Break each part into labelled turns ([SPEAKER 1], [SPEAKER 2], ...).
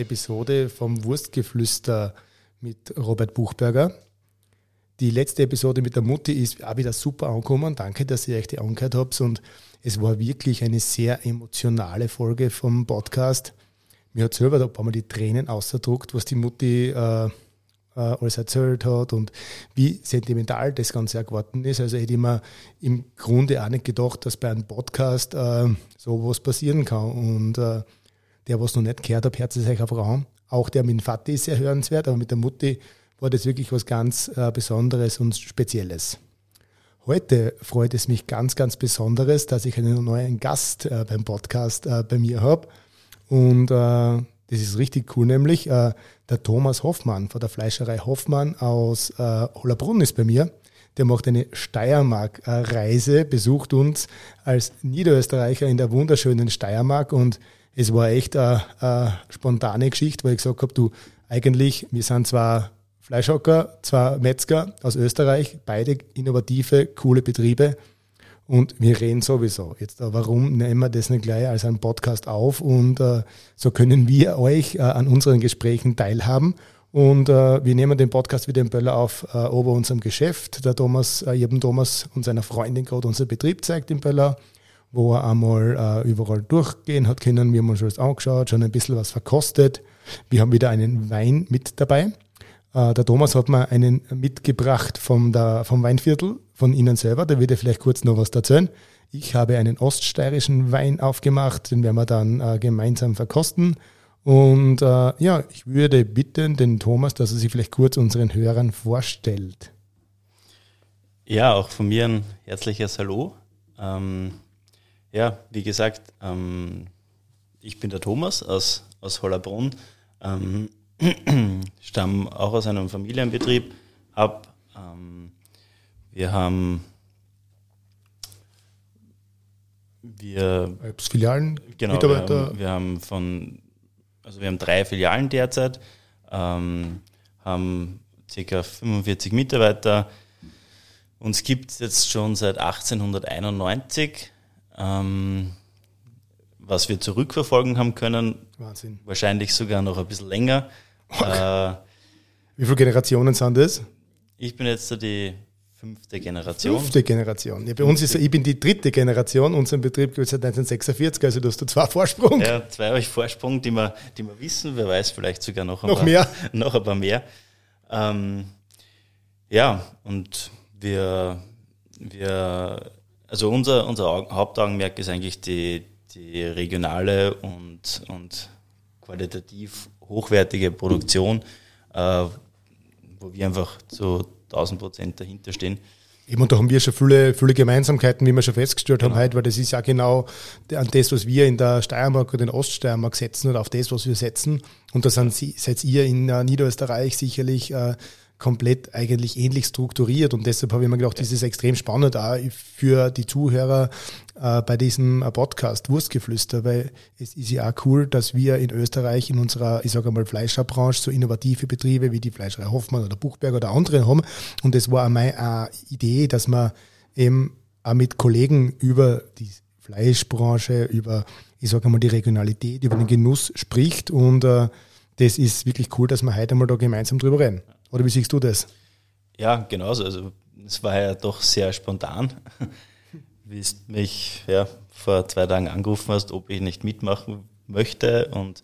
[SPEAKER 1] Episode vom Wurstgeflüster mit Robert Buchberger. Die letzte Episode mit der Mutti ist auch wieder super angekommen. Danke, dass ihr euch die angehört habt. Und es war wirklich eine sehr emotionale Folge vom Podcast. Mir hat selber da ein paar Mal die Tränen ausgedruckt, was die Mutti äh, äh, alles erzählt hat und wie sentimental das Ganze geworden ist. Also hätte ich mir im Grunde auch nicht gedacht, dass bei einem Podcast äh, so passieren kann. Und äh, der, was noch nicht gehört hat, hört es euch auf Raum. Auch der mit dem Vati ist sehr hörenswert, aber mit der Mutti war das wirklich was ganz äh, Besonderes und Spezielles. Heute freut es mich ganz, ganz Besonderes, dass ich einen neuen Gast äh, beim Podcast äh, bei mir habe. Und äh, das ist richtig cool, nämlich äh, der Thomas Hoffmann von der Fleischerei Hoffmann aus äh, Hollerbrunn ist bei mir. Der macht eine Steiermark-Reise, besucht uns als Niederösterreicher in der wunderschönen Steiermark und es war echt eine, eine spontane Geschichte, weil ich gesagt habe, du, eigentlich, wir sind zwar Fleischhocker, zwei Metzger aus Österreich, beide innovative, coole Betriebe und wir reden sowieso. Jetzt, äh, warum nehmen wir das nicht gleich als einen Podcast auf und äh, so können wir euch äh, an unseren Gesprächen teilhaben. Und äh, wir nehmen den Podcast wieder in Böller auf äh, ober unserem Geschäft. Der Thomas, äh, eben Thomas und seiner Freundin gerade unser Betrieb zeigt in Böller wo er einmal äh, überall durchgehen hat können. Wir haben uns schon das angeschaut, schon ein bisschen was verkostet. Wir haben wieder einen Wein mit dabei. Äh, der Thomas hat mir einen mitgebracht vom, der, vom Weinviertel, von Ihnen selber. Da wird er vielleicht kurz noch was erzählen. Ich habe einen oststeirischen Wein aufgemacht, den werden wir dann äh, gemeinsam verkosten. Und äh, ja, ich würde bitten den Thomas, dass er sich vielleicht kurz unseren Hörern vorstellt.
[SPEAKER 2] Ja, auch von mir ein herzliches Hallo. Ähm, ja, wie gesagt, ähm, ich bin der Thomas aus, aus Hollerbrunn, ähm, stamme auch aus einem Familienbetrieb ab. Ähm, wir haben wir
[SPEAKER 1] Filialen,
[SPEAKER 2] genau, Mitarbeiter. Wir haben, wir haben, von also wir haben drei Filialen derzeit, ähm, haben ca. 45 Mitarbeiter. Uns gibt es jetzt schon seit 1891 ähm, was wir zurückverfolgen haben können. Wahnsinn. Wahrscheinlich sogar noch ein bisschen länger.
[SPEAKER 1] Äh, Wie viele Generationen sind das?
[SPEAKER 2] Ich bin jetzt die fünfte Generation.
[SPEAKER 1] Fünfte Generation. Ja, bei uns ist ich bin die dritte Generation. Unseren Betrieb gibt es seit 1946, also du hast du zwei Vorsprung.
[SPEAKER 2] Ja, zwei euch Vorsprung, die wir, die wir wissen. Wer weiß, vielleicht sogar noch,
[SPEAKER 1] ein noch paar, mehr.
[SPEAKER 2] Noch ein paar mehr. Ähm, ja, und wir, wir also unser, unser Hauptaugenmerk ist eigentlich die, die regionale und, und qualitativ hochwertige Produktion, äh, wo wir einfach zu 1000 Prozent dahinter stehen.
[SPEAKER 1] Eben, und da haben wir schon viele, viele Gemeinsamkeiten, wie wir schon festgestellt genau. haben heute, weil das ist ja genau an das, was wir in der Steiermark oder in Oststeiermark setzen oder auf das, was wir setzen. Und da sind seid ihr in äh, Niederösterreich sicherlich äh, komplett eigentlich ähnlich strukturiert. Und deshalb habe ich mir gedacht, das ist extrem spannend auch für die Zuhörer äh, bei diesem äh, Podcast Wurstgeflüster, weil es ist ja auch cool, dass wir in Österreich in unserer, ich sage einmal, Fleischerbranche so innovative Betriebe wie die Fleischerei Hoffmann oder Buchberg oder andere haben. Und das war auch meine äh, Idee, dass man eben auch mit Kollegen über die Fleischbranche, über, ich sage einmal, die Regionalität, über den Genuss spricht. Und äh, das ist wirklich cool, dass wir heute einmal da gemeinsam drüber reden. Oder wie siehst du das?
[SPEAKER 2] Ja, genauso. Also es war ja doch sehr spontan, wie du mich ja, vor zwei Tagen angerufen hast, ob ich nicht mitmachen möchte und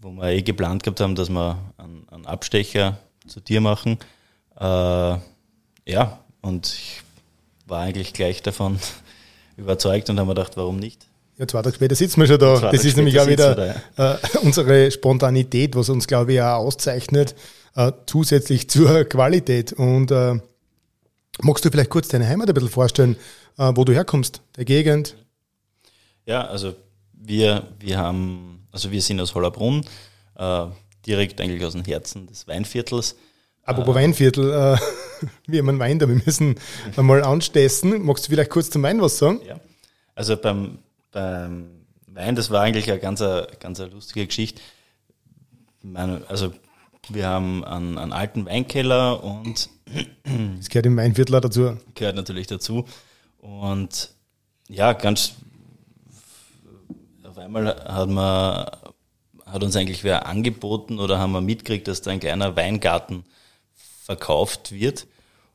[SPEAKER 2] wo wir eh geplant gehabt haben, dass wir einen, einen Abstecher zu dir machen. Äh, ja, und ich war eigentlich gleich davon überzeugt und haben mir gedacht, warum nicht?
[SPEAKER 1] Ja, zwei Tage später sitzen wir schon da. Das ist nämlich auch wieder da, ja. äh, unsere Spontanität, was uns, glaube ich, auch auszeichnet äh, zusätzlich zur Qualität. Und äh, magst du vielleicht kurz deine Heimat ein bisschen vorstellen, äh, wo du herkommst, der Gegend?
[SPEAKER 2] Ja, also wir, wir haben, also wir sind aus Hollerbrunn, äh, direkt eigentlich aus dem Herzen des Weinviertels.
[SPEAKER 1] Apropos äh, Weinviertel, äh, wir haben einen Wein da, wir müssen einmal anstessen. Magst du vielleicht kurz zum Wein was sagen?
[SPEAKER 2] Ja, also beim, beim Wein, das war eigentlich eine ganz, ganz eine lustige Geschichte. Meine, also wir haben einen, einen alten Weinkeller und
[SPEAKER 1] das gehört im Weinviertler dazu.
[SPEAKER 2] Gehört natürlich dazu. Und ja, ganz auf einmal hat man hat uns eigentlich wer angeboten oder haben wir mitgekriegt, dass da ein kleiner Weingarten verkauft wird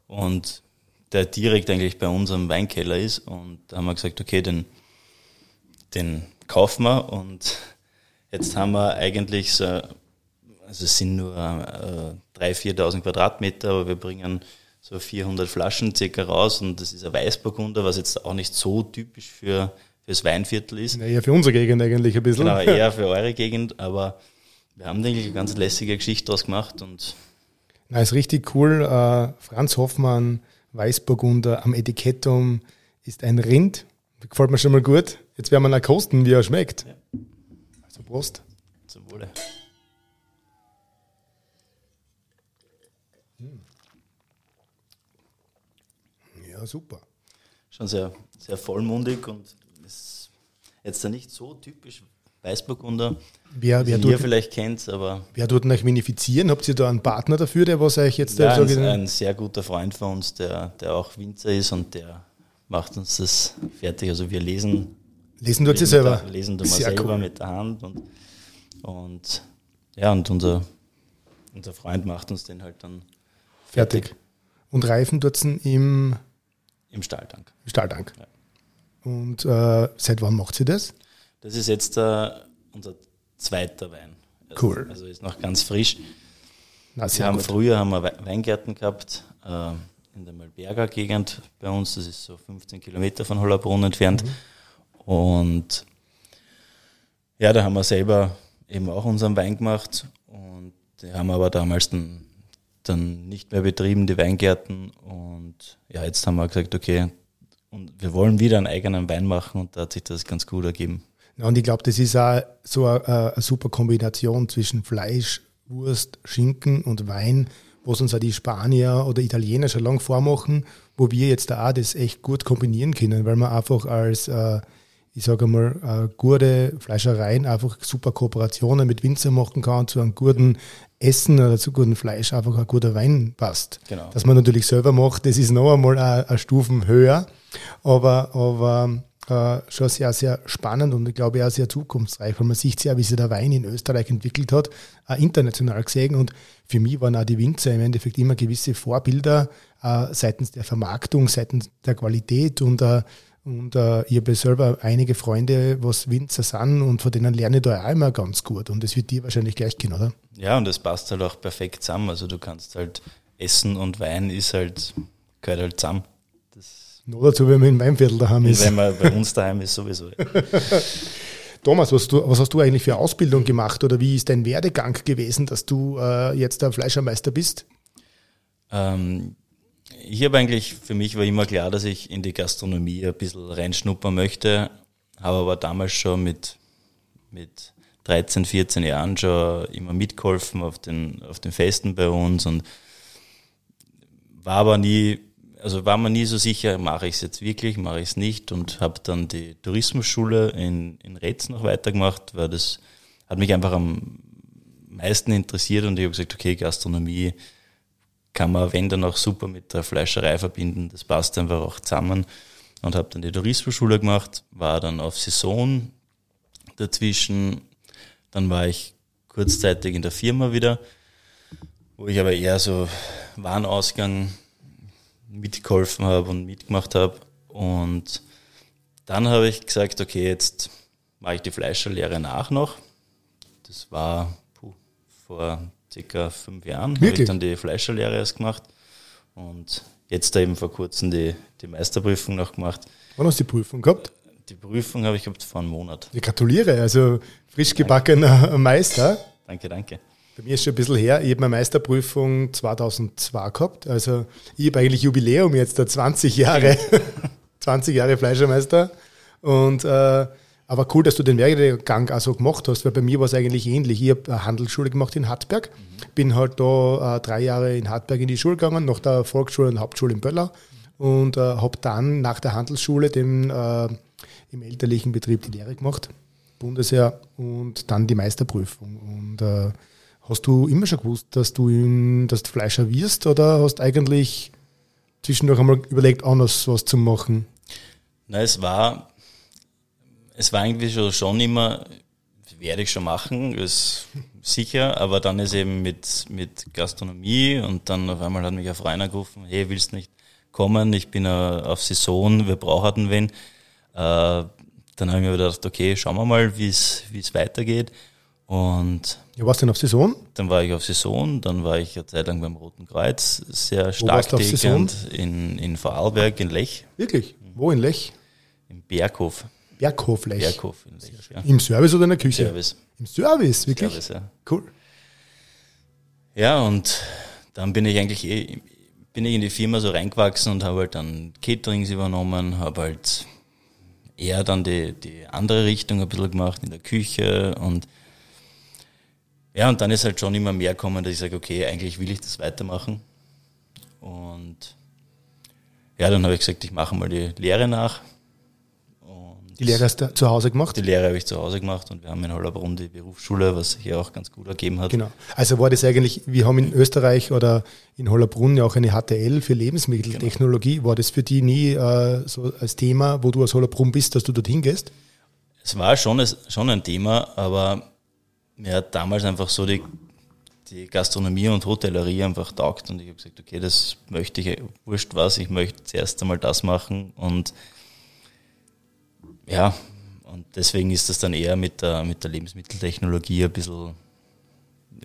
[SPEAKER 2] und der direkt eigentlich bei unserem Weinkeller ist. Und da haben wir gesagt, okay, den, den kaufen wir und jetzt haben wir eigentlich so, also es sind nur äh, 3.000, 4.000 Quadratmeter, aber wir bringen so 400 Flaschen circa raus und das ist ein Weißburgunder, was jetzt auch nicht so typisch für fürs Weinviertel ist.
[SPEAKER 1] Ja, eher für unsere Gegend eigentlich ein bisschen.
[SPEAKER 2] Genau, eher für eure Gegend, aber wir haben, denke ich, eine ganz lässige Geschichte daraus gemacht und
[SPEAKER 1] na, ist richtig cool. Uh, Franz Hoffmann, Weißburgunder am Etikettum ist ein Rind. Gefällt mir schon mal gut. Jetzt werden wir noch kosten, wie er schmeckt. Ja. Also Prost.
[SPEAKER 2] Zum Wohle.
[SPEAKER 1] Hm. Ja, super.
[SPEAKER 2] Schon sehr, sehr vollmundig und ist jetzt nicht so typisch Weißburgunder,
[SPEAKER 1] wer, wer
[SPEAKER 2] ihr vielleicht kennt, aber.
[SPEAKER 1] Wer tut euch vinifizieren? Habt ihr da einen Partner dafür, der was euch jetzt
[SPEAKER 2] ja, ein, ein sehr guter Freund von uns, der, der auch Winzer ist und der macht uns das fertig. Also wir lesen.
[SPEAKER 1] Lesen tut sie selber.
[SPEAKER 2] Da, lesen tun wir selber cool. mit der Hand und, und ja, und unser, unser Freund macht uns den halt dann fertig. fertig.
[SPEAKER 1] Und Reifen tut im
[SPEAKER 2] im Stahltank.
[SPEAKER 1] Im Stahltank. Ja. Und äh, seit wann macht sie das?
[SPEAKER 2] Das ist jetzt äh, unser zweiter Wein.
[SPEAKER 1] Also, cool.
[SPEAKER 2] Also ist noch ganz frisch. Na, wir haben früher haben wir Weingärten gehabt äh, in der Malberger Gegend bei uns. Das ist so 15 Kilometer von Hollerbrunn entfernt. Mhm. Und ja, da haben wir selber eben auch unseren Wein gemacht und die haben aber damals dann, dann nicht mehr betrieben, die Weingärten. Und ja, jetzt haben wir gesagt, okay, und wir wollen wieder einen eigenen Wein machen und da hat sich das ganz gut ergeben.
[SPEAKER 1] Ja, und ich glaube, das ist auch so eine, eine, super Kombination zwischen Fleisch, Wurst, Schinken und Wein, was uns auch die Spanier oder Italiener schon lange vormachen, wo wir jetzt da auch das echt gut kombinieren können, weil man einfach als, äh, ich sage mal, äh, gute Fleischereien einfach super Kooperationen mit Winzer machen kann, zu einem guten Essen oder zu gutem Fleisch einfach ein guter Wein passt. Genau. Dass man natürlich selber macht, das ist noch einmal eine, eine Stufen höher, aber, aber äh, schon sehr, sehr spannend und ich glaube auch sehr zukunftsreich, weil man sieht sehr, wie sich der Wein in Österreich entwickelt hat, auch international gesehen. Und für mich waren auch die Winzer im Endeffekt immer gewisse Vorbilder äh, seitens der Vermarktung, seitens der Qualität und äh, und äh, ich habe selber einige Freunde, was Winzer sind und von denen lerne ich da auch immer ganz gut. Und das wird dir wahrscheinlich gleich gehen, oder?
[SPEAKER 2] Ja, und das passt halt auch perfekt zusammen. Also du kannst halt Essen und Wein ist halt, gehört halt zusammen.
[SPEAKER 1] Nur dazu, wenn man in Weinviertel daheim ist.
[SPEAKER 2] Wenn man bei uns daheim ist, sowieso.
[SPEAKER 1] Thomas, was, du, was, hast du eigentlich für Ausbildung gemacht oder wie ist dein Werdegang gewesen, dass du äh, jetzt der Fleischermeister bist?
[SPEAKER 2] Ähm, ich habe eigentlich, für mich war immer klar, dass ich in die Gastronomie ein bisschen reinschnuppern möchte, habe aber damals schon mit, mit 13, 14 Jahren schon immer mitgeholfen auf den, auf den Festen bei uns und war aber nie also war mir nie so sicher, mache ich es jetzt wirklich, mache ich es nicht und habe dann die Tourismusschule in, in Retz noch weitergemacht, weil das hat mich einfach am meisten interessiert und ich habe gesagt, okay, Gastronomie kann man, wenn dann auch super mit der Fleischerei verbinden, das passt einfach auch zusammen und habe dann die Tourismusschule gemacht, war dann auf Saison dazwischen, dann war ich kurzzeitig in der Firma wieder, wo ich aber eher so Warenausgang mitgeholfen habe und mitgemacht habe. Und dann habe ich gesagt, okay, jetzt mache ich die Fleischerlehre nach noch. Das war puh, vor circa fünf Jahren, habe ich dann die Fleischerlehre erst gemacht. Und jetzt da eben vor kurzem die, die Meisterprüfung noch gemacht.
[SPEAKER 1] Wann hast du die Prüfung gehabt?
[SPEAKER 2] Die Prüfung habe ich gehabt vor einem Monat.
[SPEAKER 1] Ich gratuliere, also frisch gebackener Meister.
[SPEAKER 2] Danke, danke.
[SPEAKER 1] Bei mir ist schon ein bisschen her. Ich habe meine Meisterprüfung 2002 gehabt. Also ich habe eigentlich Jubiläum jetzt, 20 Jahre. 20 Jahre Fleischermeister. Und äh, aber cool, dass du den Werdegang auch so gemacht hast, weil bei mir war es eigentlich ähnlich. Ich habe Handelsschule gemacht in Hartberg, bin halt da äh, drei Jahre in Hartberg in die Schule gegangen, nach der Volksschule und Hauptschule in Böllau und äh, habe dann nach der Handelsschule den, äh, im elterlichen Betrieb die Lehre gemacht, Bundesheer und dann die Meisterprüfung. Und äh, Hast du immer schon gewusst, dass du, in, dass du Fleischer wirst oder hast eigentlich zwischendurch einmal überlegt, anders was zu machen?
[SPEAKER 2] Na, es war, es war irgendwie schon, schon immer, werde ich schon machen, ist sicher, aber dann ist eben mit, mit Gastronomie und dann auf einmal hat mich ein Freund angerufen, hey, willst nicht kommen, ich bin uh, auf Saison, wir brauchen wen. Uh, dann habe ich mir gedacht, okay, schauen wir mal, wie es weitergeht. Und
[SPEAKER 1] ja, warst du denn auf Saison?
[SPEAKER 2] Dann war ich auf Saison, dann war ich eine Zeit lang beim Roten Kreuz, sehr stark tägend in, in Vorarlberg, in Lech.
[SPEAKER 1] Wirklich? Wo in Lech?
[SPEAKER 2] Im Berghof. In Lech,
[SPEAKER 1] ja. Im Service oder in der Küche?
[SPEAKER 2] Service.
[SPEAKER 1] Im Service, wirklich?
[SPEAKER 2] Service, ja.
[SPEAKER 1] Cool.
[SPEAKER 2] Ja, und dann bin ich eigentlich eh, bin ich in die Firma so reingewachsen und habe halt dann Caterings übernommen, habe halt eher dann die, die andere Richtung ein bisschen gemacht in der Küche und ja, und dann ist halt schon immer mehr gekommen, dass ich sage, okay, eigentlich will ich das weitermachen. Und ja, dann habe ich gesagt, ich mache mal die Lehre nach.
[SPEAKER 1] Die Lehre hast du zu Hause gemacht?
[SPEAKER 2] Die Lehre habe ich zu Hause gemacht und wir haben in Hollerbrunn die Berufsschule, was sich ja auch ganz gut ergeben hat.
[SPEAKER 1] Genau. Also war das eigentlich, wir haben in Österreich oder in Hollerbrunn ja auch eine HTL für Lebensmitteltechnologie. Genau. War das für die nie äh, so als Thema, wo du aus Hollerbrunn bist, dass du dorthin gehst?
[SPEAKER 2] Es war schon, schon ein Thema, aber mir hat damals einfach so die, die Gastronomie und Hotellerie einfach taugt und ich habe gesagt, okay, das möchte ich, wurscht was, ich möchte zuerst einmal das machen und ja, und deswegen ist das dann eher mit der, mit der Lebensmitteltechnologie ein bisschen,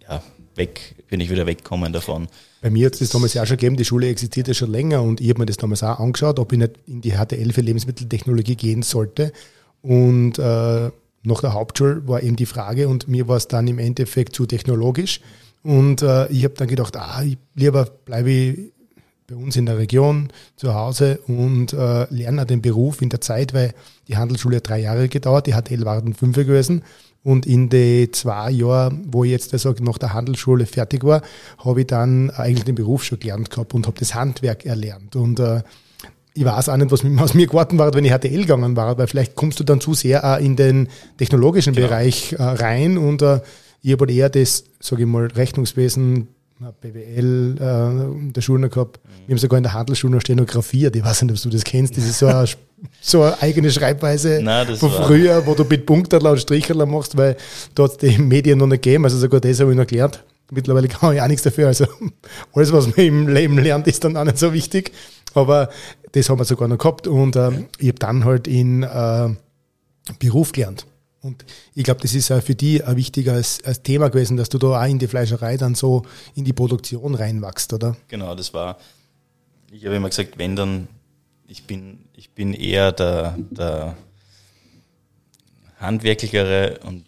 [SPEAKER 2] ja, weg, bin ich wieder weggekommen davon.
[SPEAKER 1] Bei mir hat es das damals ja schon gegeben, die Schule existiert ja schon länger und ich habe mir das damals auch angeschaut, ob ich nicht in die HTL für Lebensmitteltechnologie gehen sollte. Und äh, nach der Hauptschule war eben die Frage und mir war es dann im Endeffekt zu technologisch. Und äh, ich habe dann gedacht, ah, ich lieber bleibe ich bei uns in der Region zu Hause und äh, lerne den Beruf in der Zeit, weil die Handelsschule hat drei Jahre gedauert, die HTL waren fünf gewesen. Und in den zwei Jahren, wo ich jetzt also nach der Handelsschule fertig war, habe ich dann eigentlich den Beruf schon gelernt gehabt und habe das Handwerk erlernt. Und äh, ich weiß auch nicht, was aus mir geworden war, wenn ich HTL gegangen war, weil vielleicht kommst du dann zu sehr auch in den technologischen genau. Bereich äh, rein und äh, ich habe halt eher das, sage ich mal, Rechnungswesen, BWL äh, in der Schule gehabt. Mhm. Wir haben sogar in der Handelsschule noch stenografiert. Ich weiß nicht, ob du das kennst. Das ist so eine, so eine eigene Schreibweise
[SPEAKER 2] Nein,
[SPEAKER 1] von früher, wo du mit Punkterler und Stricherler machst, weil dort die Medien noch nicht gegeben. Also sogar das habe ich noch gelernt. Mittlerweile kann ich auch nichts dafür. Also alles, was man im Leben lernt, ist dann auch nicht so wichtig. Aber das haben wir sogar noch gehabt und ähm, ich habe dann halt in äh, Beruf gelernt. Und ich glaube, das ist auch für die ein wichtiges als Thema gewesen, dass du da auch in die Fleischerei dann so in die Produktion reinwachst, oder?
[SPEAKER 2] Genau, das war, ich habe immer gesagt, wenn dann, ich bin, ich bin eher der, der Handwerklichere und,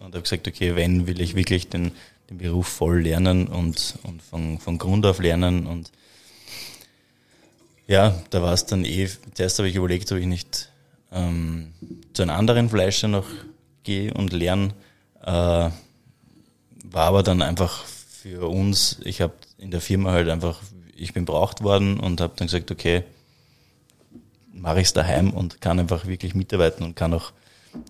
[SPEAKER 2] und habe gesagt, okay, wenn will ich wirklich den, den Beruf voll lernen und, und von, von Grund auf lernen und ja, da war es dann eh, zuerst habe ich überlegt, ob ich nicht ähm, zu einem anderen Fleischer noch gehe und lerne. Äh, war aber dann einfach für uns, ich habe in der Firma halt einfach, ich bin braucht worden und habe dann gesagt, okay, mache ich es daheim und kann einfach wirklich mitarbeiten und kann auch,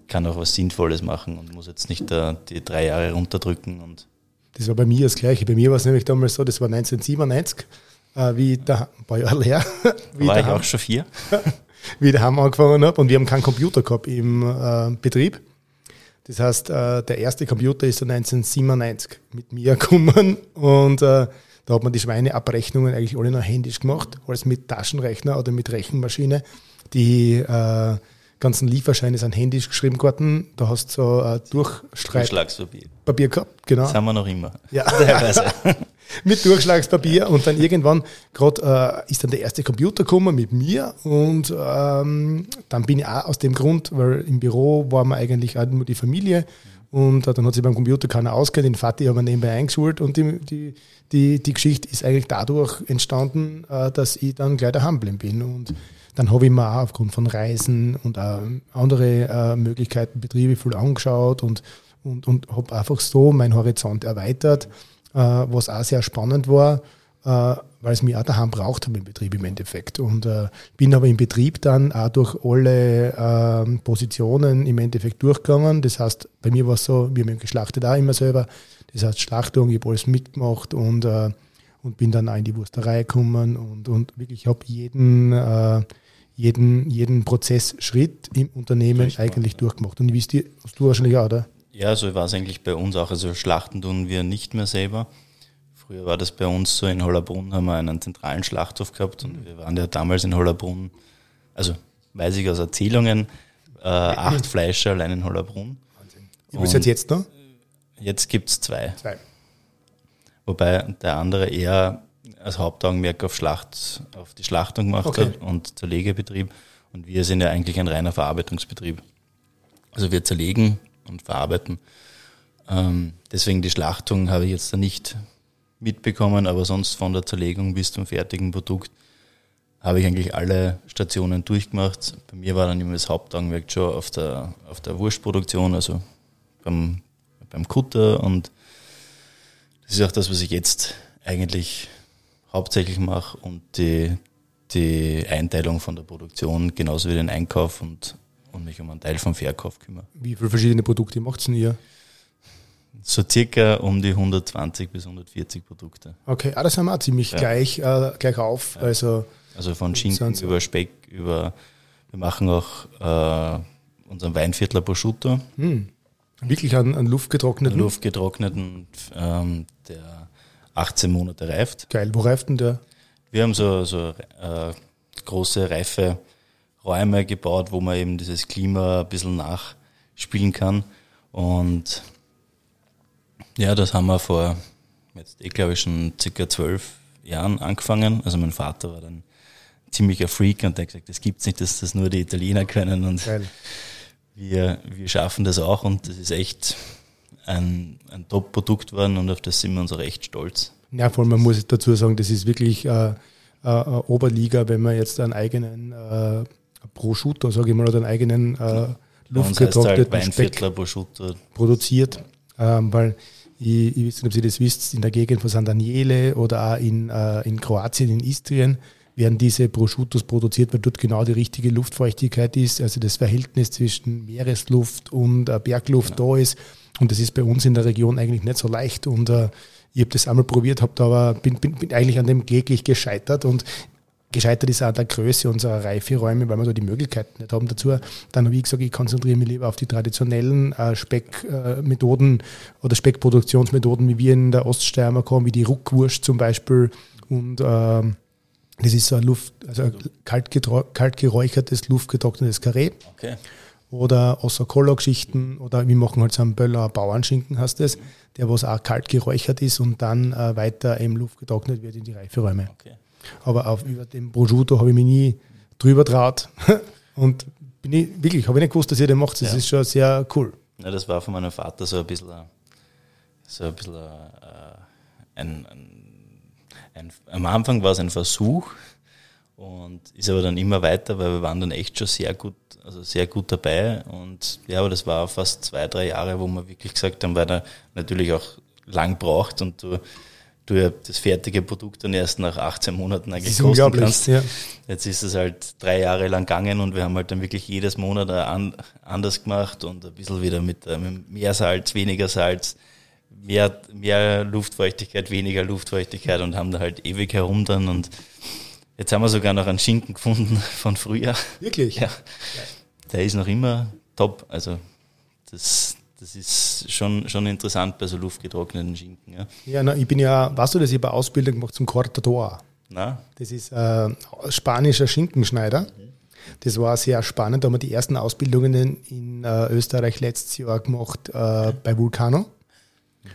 [SPEAKER 2] kann auch was Sinnvolles machen und muss jetzt nicht da die drei Jahre runterdrücken. Und
[SPEAKER 1] das war bei mir das Gleiche. Bei mir war es nämlich damals so, das war 1997 äh, wie da, ein paar Jahre her.
[SPEAKER 2] Wie War ich auch schon vier?
[SPEAKER 1] wie ich daheim angefangen habe und wir haben keinen Computer gehabt im äh, Betrieb. Das heißt, äh, der erste Computer ist so 1997 mit mir gekommen und äh, da hat man die Schweineabrechnungen eigentlich alle noch händisch gemacht, alles mit Taschenrechner oder mit Rechenmaschine. Die äh, ganzen Lieferscheine sind händisch geschrieben geworden. Da hast du so Durchstreit
[SPEAKER 2] Durchschlagspapier
[SPEAKER 1] Papier gehabt, genau.
[SPEAKER 2] Das haben wir noch immer.
[SPEAKER 1] Ja. mit Durchschlagspapier und dann irgendwann gerade äh, ist dann der erste Computer gekommen mit mir und ähm, dann bin ich auch aus dem Grund, weil im Büro war man eigentlich auch nur die Familie und äh, dann hat sich beim Computer keiner auskennt, den Vati haben wir nebenbei eingeschult und die, die, die, die Geschichte ist eigentlich dadurch entstanden, äh, dass ich dann gleich daheim bin und dann habe ich mir auch aufgrund von Reisen und andere äh, Möglichkeiten, Betriebe viel angeschaut und, und, und habe einfach so meinen Horizont erweitert äh, was auch sehr spannend war, äh, weil es mich auch daheim braucht im Betrieb im Endeffekt. Und bin aber im Betrieb dann auch durch alle äh, Positionen im Endeffekt durchgegangen. Das heißt, bei mir war es so, wir haben geschlachtet auch immer selber. Das heißt, Schlachtung, ich habe alles mitgemacht und, und bin dann auch in die Wursterei gekommen und, und wirklich habe jeden, äh, jeden, jeden Prozessschritt im Unternehmen eigentlich durchgemacht. Und wie ist die, hast du wahrscheinlich auch, oder?
[SPEAKER 2] Ja, so war es eigentlich bei uns auch. Also Schlachten tun wir nicht mehr selber. Früher war das bei uns so, in Hollerbrunn haben wir einen zentralen Schlachthof gehabt und wir waren ja damals in Hollerbrunn, also weiß ich aus Erzählungen, äh, acht Fleischer allein in Hollerbrunn.
[SPEAKER 1] Wie ist jetzt da?
[SPEAKER 2] Jetzt gibt es zwei.
[SPEAKER 1] Zwei.
[SPEAKER 2] Wobei der andere eher als Hauptaugenmerk auf Schlacht, auf die Schlachtung gemacht
[SPEAKER 1] Okay.
[SPEAKER 2] hat und Zerlegebetrieb. Und wir sind ja eigentlich ein reiner Verarbeitungsbetrieb. Also wir zerlegen und verarbeiten. Ähm, deswegen die Schlachtung habe ich jetzt da nicht mitbekommen, aber sonst von der Zerlegung bis zum fertigen Produkt habe ich eigentlich alle Stationen durchgemacht. Bei mir war dann immer das Hauptaugenmerk schon auf der, auf der Wurstproduktion, also beim, beim Kutter und das ist auch das, was ich jetzt eigentlich hauptsächlich mache und die, die Einteilung von der Produktion, genauso wie den Einkauf und, und mich um einen Teil vom Verkauf kümmere.
[SPEAKER 1] Wie viele verschiedene Produkte macht denn ihr?
[SPEAKER 2] So circa um die 120 bis 140 Produkte.
[SPEAKER 1] Okay, ah, das haben wir auch ziemlich
[SPEAKER 2] Ja.
[SPEAKER 1] gleich, äh, gleich auf. Also
[SPEAKER 2] Also von Schinken über Speck, über, wir machen auch äh, unseren Weinviertler Prosciutto,
[SPEAKER 1] hm, wirklich an, an luftgetrockneten.
[SPEAKER 2] luftgetrockneten, ähm, der 18 Monate reift.
[SPEAKER 1] Geil, wo reift denn der?
[SPEAKER 2] Wir haben so, so äh, große, reife Räume gebaut, wo man eben dieses Klima ein bisschen nachspielen kann. Und ja, das haben wir vor, jetzt eh glaube ich schon circa zwölf Jahren angefangen. Also mein Vater war dann ziemlicher Freak und der hat gesagt, das gibt's nicht, dass das nur die Italiener können und
[SPEAKER 1] Geil.
[SPEAKER 2] wir, wir schaffen das auch und das ist echt ein, ein Top-Produkt geworden und auf das sind wir uns auch echt stolz.
[SPEAKER 1] Ja, vor allem, man muss dazu sagen, das ist wirklich äh, äh, Oberliga, wenn man jetzt einen eigenen äh, Prosciutto, sage ich mal, oder einen eigenen äh,
[SPEAKER 2] halt
[SPEAKER 1] luftgetrockneten Speck
[SPEAKER 2] Weinviertler Prosciutto.
[SPEAKER 1] produziert, ähm, weil ich, ich weiß nicht, ob Sie das wisst, in der Gegend von San Daniele oder auch in, äh, in Kroatien, in Istrien, werden diese Prosciuttos produziert, weil dort genau die richtige Luftfeuchtigkeit ist, also das Verhältnis zwischen Meeresluft und äh, Bergluft da ist. Und das ist bei uns in der Region eigentlich nicht so leicht. Und äh, ich habe das einmal probiert, hab da aber bin, bin, bin eigentlich an dem kläglich gescheitert und Gescheitert ist auch an der Größe unserer Reiferäume, weil wir da die Möglichkeiten nicht haben dazu. Dann habe ich gesagt, ich konzentriere mich lieber auf die traditionellen äh, Speckmethoden oder Speckproduktionsmethoden, wie wir in der Oststeiermark haben, wie die Ruckwurst zum Beispiel. Und ähm, das ist so ein Luft, also ein kalt, getro- kalt geräuchertes, luftgetrocknetes Karree
[SPEAKER 2] Okay.
[SPEAKER 1] Oder Osser-Koller-Geschichten oder wir machen halt so einen Böller Bauernschinken, heißt das, der was auch kalt geräuchert ist und dann äh, weiter im Luft getrocknet wird in die Reiferäume.
[SPEAKER 2] okay.
[SPEAKER 1] Aber auf, über den Prosciutto habe ich mich nie drüber traut. Und bin ich, wirklich, habe ich nicht gewusst, dass ihr den macht. Das
[SPEAKER 2] Ja.
[SPEAKER 1] ist schon sehr cool.
[SPEAKER 2] Ja, das war von meinem Vater so ein bisschen, so ein bisschen äh, ein, ein, ein, am Anfang war es ein Versuch und ist aber dann immer weiter, weil wir waren dann echt schon sehr gut, also sehr gut dabei und ja, aber das war fast zwei, drei Jahre, wo wir wirklich gesagt haben, weil er natürlich auch lang braucht und du, du ja das fertige Produkt dann erst nach 18 Monaten
[SPEAKER 1] Das
[SPEAKER 2] eigentlich
[SPEAKER 1] ist
[SPEAKER 2] kosten kannst.
[SPEAKER 1] Ja.
[SPEAKER 2] Jetzt ist es halt drei Jahre lang gegangen und wir haben halt dann wirklich jedes Monat an, anders gemacht und ein bisschen wieder mit, äh, mit mehr Salz, weniger Salz, mehr, mehr Luftfeuchtigkeit, weniger Luftfeuchtigkeit und haben da halt ewig herum dann und jetzt haben wir sogar noch einen Schinken gefunden von früher.
[SPEAKER 1] Wirklich?
[SPEAKER 2] Ja, der ist noch immer top. Also das, das ist schon, schon interessant bei so luftgetrockneten Schinken. Ja.
[SPEAKER 1] Ja, na, ich bin ja, weißt du, dass ich eine Ausbildung gemacht zum Cortador.
[SPEAKER 2] Na,
[SPEAKER 1] Das ist äh, spanischer Schinkenschneider. Das war sehr spannend. Da haben wir die ersten Ausbildungen in, in äh, Österreich letztes Jahr gemacht äh, bei Vulcano,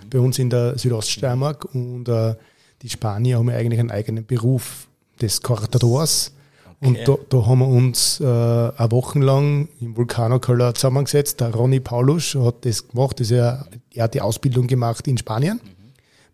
[SPEAKER 1] bei uns in der Südoststeiermark. Und äh, die Spanier haben ja eigentlich einen eigenen Beruf des Cortadors. Und
[SPEAKER 2] Okay.
[SPEAKER 1] da, da haben wir uns äh, eine Woche lang im Vulcano-Keller zusammengesetzt. Der Ronny Paulusch hat das gemacht. Das ja, er hat die Ausbildung gemacht in Spanien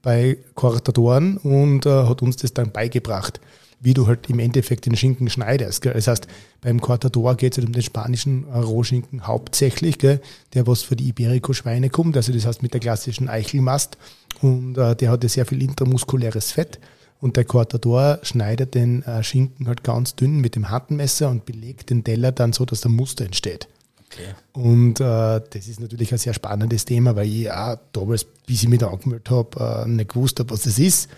[SPEAKER 1] bei Cortadoren und äh, hat uns das dann beigebracht, wie du halt im Endeffekt den Schinken schneidest. Gell? Das heißt, beim Cortador geht es halt um den spanischen äh, Rohschinken hauptsächlich, gell? der was für die Iberico-Schweine kommt, also das heißt mit der klassischen Eichelmast und äh, der hat ja sehr viel intramuskuläres Fett und der Cortador schneidet den äh, Schinken halt ganz dünn mit dem Handmesser und belegt den Teller dann so, dass der Muster entsteht.
[SPEAKER 2] okay.
[SPEAKER 1] Und äh, das ist natürlich ein sehr spannendes Thema, weil ich auch damals, bis ich mich da angemeldet habe, äh, nicht gewusst habe, was das ist.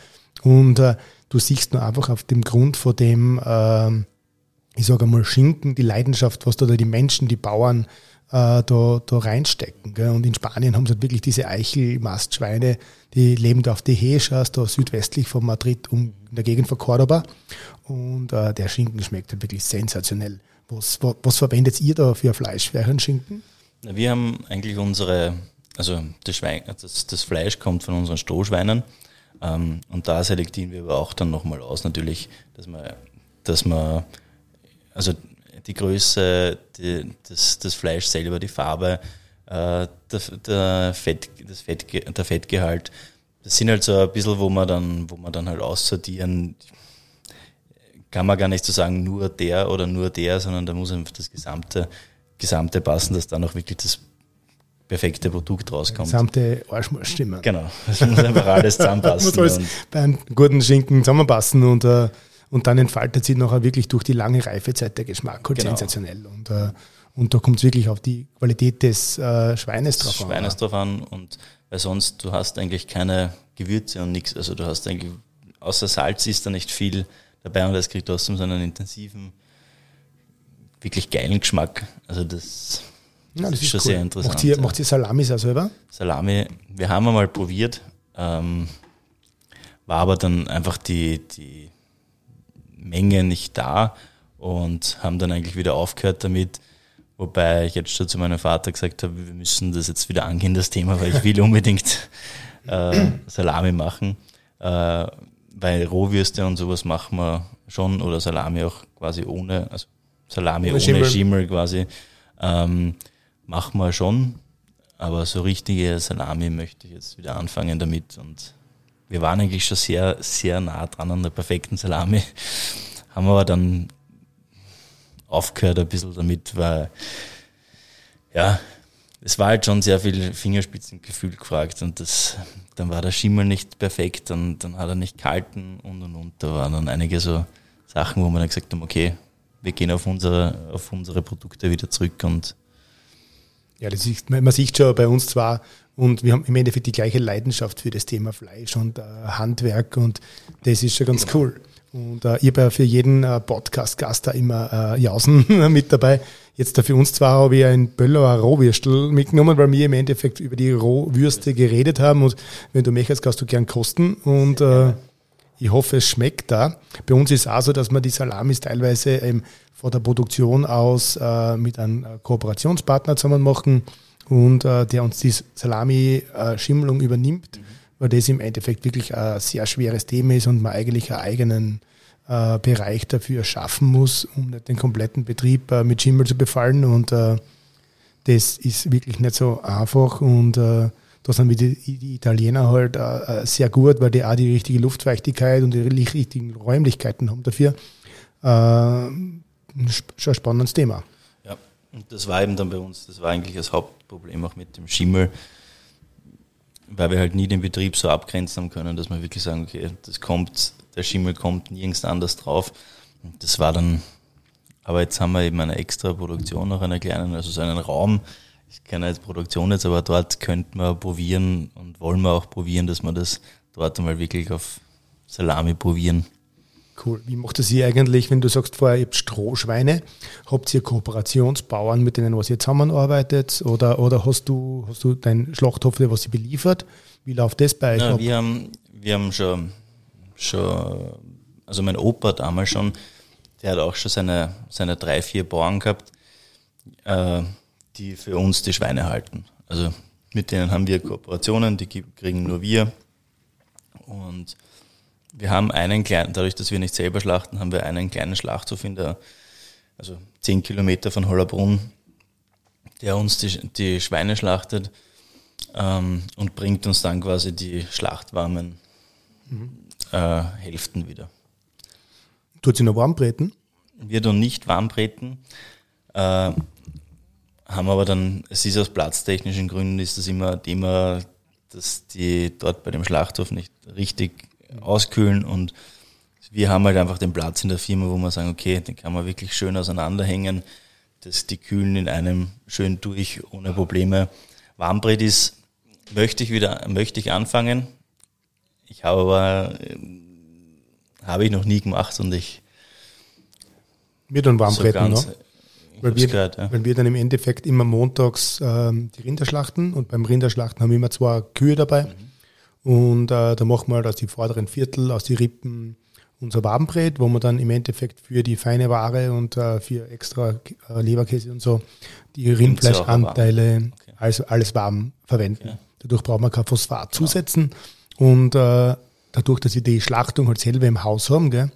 [SPEAKER 1] Und äh, du siehst nur einfach auf dem Grund von dem, äh, ich sage einmal, Schinken, die Leidenschaft, was da die Menschen, die Bauern äh, da, da reinstecken. Gell? Und in Spanien haben sie halt wirklich diese Eichelmastschweine, die leben da auf die Heschas, da südwestlich von Madrid, um, in der Gegend von Cordoba. Und äh, der Schinken schmeckt halt wirklich sensationell. Was, was, was verwendet ihr da für Fleisch für euren Schinken?
[SPEAKER 2] Wir haben eigentlich unsere, also das, Schwein, das, das Fleisch kommt von unseren Strohschweinen. Ähm, und da selektieren wir aber auch dann nochmal aus, natürlich, dass man, dass man, also die Größe, die, das, das Fleisch selber, die Farbe, äh, der, der, Fett, das Fett, der Fettgehalt. Das sind halt so ein bisschen, wo man dann, wo man dann halt aussortieren, kann man gar nicht so sagen, nur der oder nur der, sondern da muss einfach das gesamte, gesamte passen, dass dann auch wirklich das perfekte Produkt rauskommt.
[SPEAKER 1] Gesamte Arschmaß stimmen.
[SPEAKER 2] Genau. Das muss einfach alles zusammenpassen.
[SPEAKER 1] muss alles bei einem guten Schinken zusammenpassen und uh, und dann entfaltet sich nachher wirklich durch die lange Reifezeit der Geschmack halt genau. sensationell. Und, äh, und da kommt es wirklich auf die Qualität des äh, Schweines drauf
[SPEAKER 2] an. Schweines drauf an und weil sonst du hast eigentlich keine Gewürze und nichts. Also du hast eigentlich, außer Salz ist da nicht viel dabei und das kriegt trotzdem so einen intensiven, wirklich geilen Geschmack. Also das,
[SPEAKER 1] ja, das ist, ist, schon cool. sehr interessant. Macht ihr, macht ihr Salamis auch selber?
[SPEAKER 2] Salami, wir haben einmal probiert, ähm, war aber dann einfach die, die Menge nicht da und haben dann eigentlich wieder aufgehört damit. Wobei ich jetzt schon zu meinem Vater gesagt habe, wir müssen das jetzt wieder angehen, das Thema, weil ich will unbedingt äh, Salami machen. Äh, weil Rohwürste und sowas machen wir schon oder Salami auch quasi ohne, also Salami ohne, ohne Schimmel. Schimmel quasi, ähm, machen wir schon. Aber so richtige Salami möchte ich jetzt wieder anfangen damit und wir waren eigentlich schon sehr, sehr nah dran an der perfekten Salami, haben aber dann aufgehört ein bisschen damit, weil ja, es war halt schon sehr viel Fingerspitzengefühl gefragt und das, dann war der Schimmel nicht perfekt, dann, dann hat er nicht gehalten und und und. Da waren dann einige so Sachen, wo wir dann gesagt haben, okay, wir gehen auf unsere, auf unsere Produkte wieder zurück und
[SPEAKER 1] ja, das ist, man sieht schon bei uns zwar, und wir haben im Endeffekt die gleiche Leidenschaft für das Thema Fleisch und äh, Handwerk und das ist schon ganz cool. Und äh, ich habe ja für jeden äh, Podcast-Gast da immer äh, Jausen mit dabei. Jetzt da für uns zwar habe ich ein Böller Rohwürstel mitgenommen, weil wir im Endeffekt über die Rohwürste geredet haben und wenn du möchtest, kannst du gern kosten und äh, ich hoffe, es schmeckt da. Bei uns ist es auch so, dass wir die Salamis teilweise ähm, von der Produktion aus äh, mit einem äh, Kooperationspartner zusammen machen und äh, der uns die Salami-Schimmelung übernimmt, mhm. weil das im Endeffekt wirklich ein sehr schweres Thema ist und man eigentlich einen eigenen äh, Bereich dafür schaffen muss, um nicht den kompletten Betrieb äh, mit Schimmel zu befallen. Und äh, das ist wirklich nicht so einfach. Und äh, da sind die, die Italiener halt äh, äh, sehr gut, weil die auch die richtige Luftfeuchtigkeit und die richtigen Räumlichkeiten haben dafür. schon ein spannendes Thema.
[SPEAKER 2] Und das war eben dann bei uns, das war eigentlich das Hauptproblem auch mit dem Schimmel, weil wir halt nie den Betrieb so abgrenzen haben können, dass wir wirklich sagen, okay, das kommt, der Schimmel kommt nirgends anders drauf. Und das war dann, aber jetzt haben wir eben eine extra Produktion, noch einer kleinen, also so einen Raum. Ich kenne jetzt Produktion jetzt, aber dort könnten wir probieren und wollen wir auch probieren, dass wir das dort einmal wirklich auf Salami probieren.
[SPEAKER 1] Cool. Wie macht es ihr eigentlich, wenn du sagst vorher, ihr habt Strohschweine? Habt ihr Kooperationsbauern, mit denen was ihr zusammenarbeitet? Oder, oder hast du, hast du dein Schlachthof, der was sie beliefert? Wie läuft das bei euch?
[SPEAKER 2] Ja, wir haben, wir haben schon, schon, also mein Opa damals schon, der hat auch schon seine, seine drei, vier Bauern gehabt, äh, die für uns die Schweine halten. Also mit denen haben wir Kooperationen, die kriegen nur wir. Und wir haben einen kleinen, dadurch, dass wir nicht selber schlachten, haben wir einen kleinen Schlachthof in der, also zehn Kilometer von Hollerbrunn, der uns die, die Schweine schlachtet ähm, und bringt uns dann quasi die schlachtwarmen mhm. äh, Hälften wieder.
[SPEAKER 1] Tut sie noch warm breten?
[SPEAKER 2] Wir tun nicht warm breten, äh, haben aber dann, es ist aus platztechnischen Gründen, ist das immer ein Thema, dass die dort bei dem Schlachthof nicht richtig auskühlen und wir haben halt einfach den Platz in der Firma, wo wir sagen, okay, den kann man wirklich schön auseinanderhängen, dass die kühlen in einem schön durch, ohne Probleme. Warmbrett ist, möchte ich wieder, möchte ich anfangen. Ich habe aber, äh, habe ich noch nie gemacht und ich.
[SPEAKER 1] Mit einem Warmbrett, so
[SPEAKER 2] ne?
[SPEAKER 1] weil wir, gehört, ja. weil wir dann im Endeffekt immer montags ähm, die Rinder schlachten und beim Rinderschlachten haben wir immer zwei Kühe dabei. Mhm. Und äh, da machen wir halt aus die vorderen Viertel, aus die Rippen unser Wabenbrät, wo wir dann im Endeffekt für die feine Ware und äh, für extra äh, Leberkäse und so die Rindfleischanteile, okay. also alles warm verwenden. Okay. Dadurch brauchen wir kein Phosphat genau. zusetzen und äh, dadurch, dass wir die Schlachtung halt selber im Haus haben, gell,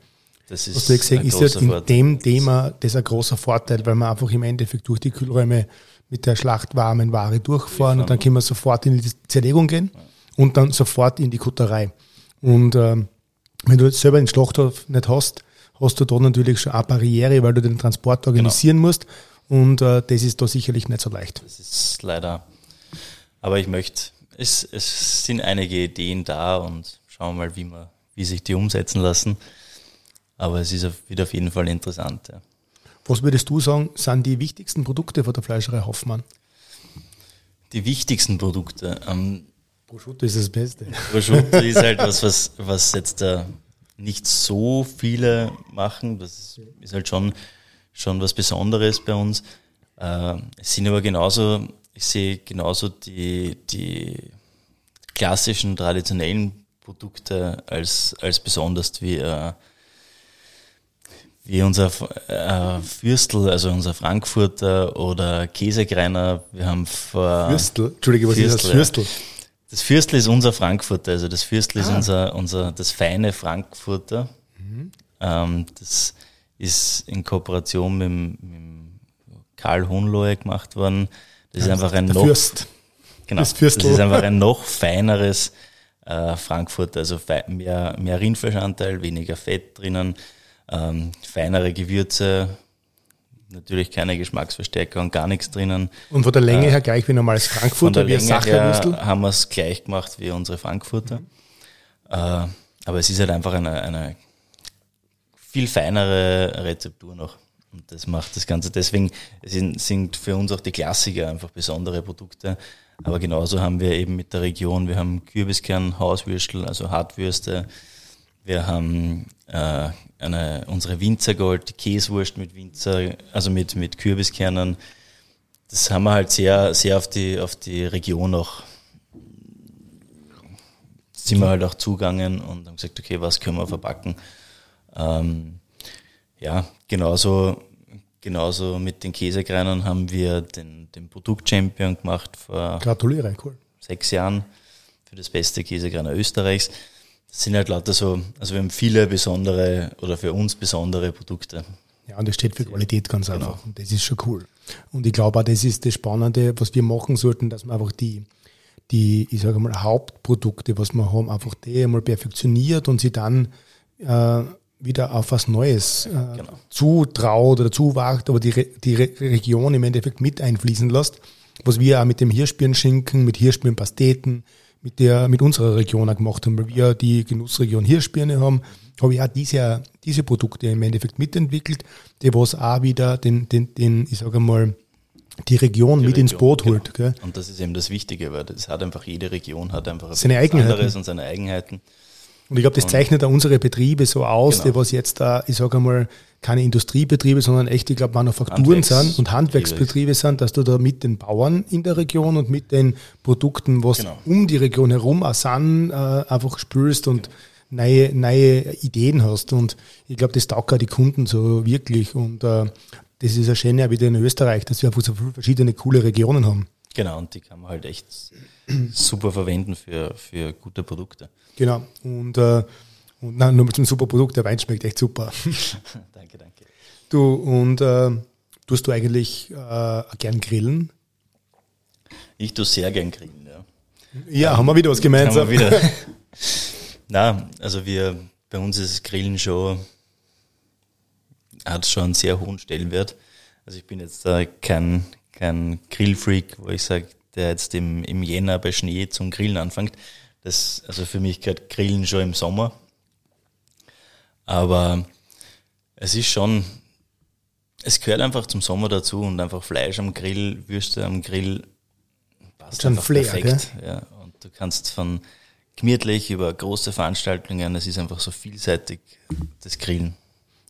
[SPEAKER 1] das ist, was du gesagt, ist ja in dem Thema das ein großer Vorteil, weil wir einfach im Endeffekt durch die Kühlräume mit der schlachtwarmen Ware durchfahren und dann können wir sofort in die Zerlegung gehen und dann sofort in die Kutterei. Und ähm, wenn du jetzt selber den Schlachthof nicht hast, hast du da natürlich schon eine Barriere, weil du den Transport genau. organisieren genau. musst. Und äh, das ist da sicherlich nicht so leicht.
[SPEAKER 2] Das ist leider. Aber ich möchte, es, es sind einige Ideen da und schauen wir mal, wie, wir, wie sich die umsetzen lassen. Aber es ist auf, wird auf jeden Fall interessant. Ja.
[SPEAKER 1] Was würdest du sagen, sind die wichtigsten Produkte von der Fleischerei Hoffmann?
[SPEAKER 2] Die wichtigsten Produkte. Ähm,
[SPEAKER 1] Prosciutto ist das Beste.
[SPEAKER 2] Prosciutto ist halt was, was, was jetzt da nicht so viele machen. Das ist halt schon, schon was Besonderes bei uns. Äh, es sind aber genauso, ich sehe genauso die, die klassischen, traditionellen Produkte als, als besonders wie äh, wie unser äh, Fürstel, also unser Frankfurter oder Käsegreiner. Wir haben vor
[SPEAKER 1] Fürstel, Entschuldige, was Fürstel, ist das Fürstel? Ja.
[SPEAKER 2] Das Fürstel ist unser Frankfurter, also das Fürstel ah. ist unser, unser, das feine Frankfurter. Mhm. Ähm, das ist in Kooperation mit, mit Karl Hunlohe gemacht worden. Das ja, ist einfach ein noch,
[SPEAKER 1] Fürst.
[SPEAKER 2] Genau, das, das ist einfach ein noch feineres äh, Frankfurter, also mehr, mehr Rindfleischanteil, weniger Fett drinnen ähm, feinere Gewürze, natürlich keine Geschmacksverstärker und gar nichts drinnen.
[SPEAKER 1] Und von der Länge äh, her gleich wie normales Frankfurter, von
[SPEAKER 2] der Länge her haben wir es gleich gemacht wie unsere Frankfurter. Mhm. Äh, aber es ist halt einfach eine, eine viel feinere Rezeptur noch. Und das macht das Ganze. Deswegen sind, sind für uns auch die Klassiker einfach besondere Produkte. Aber genauso haben wir eben mit der Region, wir haben Kürbiskern, Hauswürstel, also Hartwürste, wir haben äh, eine, unsere Winzergold, Käsewurst mit Winzer, also mit, mit Kürbiskernen. Das haben wir halt sehr, sehr auf die, auf die Region auch, sind wir halt auch zugangen und haben gesagt, okay, was können wir verpacken? Ähm, ja, genauso, genauso mit den Käsegreinern haben wir den, den Produkt-Champion gemacht vor
[SPEAKER 1] Gratuliere, cool.
[SPEAKER 2] sechs Jahren für das beste Käsegreiner Österreichs. Das sind halt lauter so, also wir haben viele besondere oder für uns besondere Produkte.
[SPEAKER 1] Ja, und das steht für Qualität ganz genau. einfach. Und das ist schon cool. Und ich glaube auch, das ist das Spannende, was wir machen sollten, dass wir einfach die, die, ich sage mal, Hauptprodukte, was wir haben, einfach die einmal perfektioniert und sie dann äh, wieder auf was Neues äh, genau. zutraut oder zuwagt, aber die, Re die Re Region im Endeffekt mit einfließen lässt. Was wir auch mit dem Hirschbirnschinken, mit Hirschbirnpasteten, mit der, mit unserer Region auch gemacht haben, weil wir die Genussregion Hirschbirne haben, habe ich auch diese, diese Produkte im Endeffekt mitentwickelt, die was auch wieder den, den, den ich sage mal, die Region die mit Region, ins Boot genau. holt. Gell?
[SPEAKER 2] Und das ist eben das Wichtige, weil das hat einfach, jede Region hat einfach
[SPEAKER 1] seine Eigenheiten. anderes
[SPEAKER 2] und seine Eigenheiten.
[SPEAKER 1] Und ich glaube, das zeichnet auch unsere Betriebe so aus, genau. die was jetzt da, ich sage einmal, keine Industriebetriebe, sondern echt, ich glaube, Manufakturen sind und Handwerksbetriebe sind, dass du da mit den Bauern in der Region und mit den Produkten, was genau. um die Region herum auch sind, äh, einfach spürst und genau. neue, neue Ideen hast. Und ich glaube, das taugt auch die Kunden so wirklich. Und äh, das ist ja schön ja wieder in Österreich, dass wir einfach so viele verschiedene coole Regionen haben.
[SPEAKER 2] Genau, und die kann man halt echt super verwenden für, für gute Produkte.
[SPEAKER 1] Genau. Und, äh, und nein, nur mit dem super Produkt, der Wein schmeckt echt super.
[SPEAKER 2] danke, danke.
[SPEAKER 1] Du, und äh, tust du eigentlich äh, gern grillen?
[SPEAKER 2] Ich tue sehr gern grillen, ja.
[SPEAKER 1] Ja, ähm, haben wir wieder was gemeinsam.
[SPEAKER 2] Haben wir wieder. Na, also wir, bei uns ist Grillen schon, hat schon einen sehr hohen Stellenwert. Also ich bin jetzt äh, kein, kein Grillfreak, wo ich sage, der jetzt im, im Jänner bei Schnee zum Grillen anfängt. Das, also für mich gehört Grillen schon im Sommer. Aber es ist schon, es gehört einfach zum Sommer dazu und einfach Fleisch am Grill, Würste am Grill
[SPEAKER 1] passt schon einfach Flair, perfekt.
[SPEAKER 2] Gell? Ja, und du kannst von gemütlich über große Veranstaltungen, es ist einfach so vielseitig, das Grillen.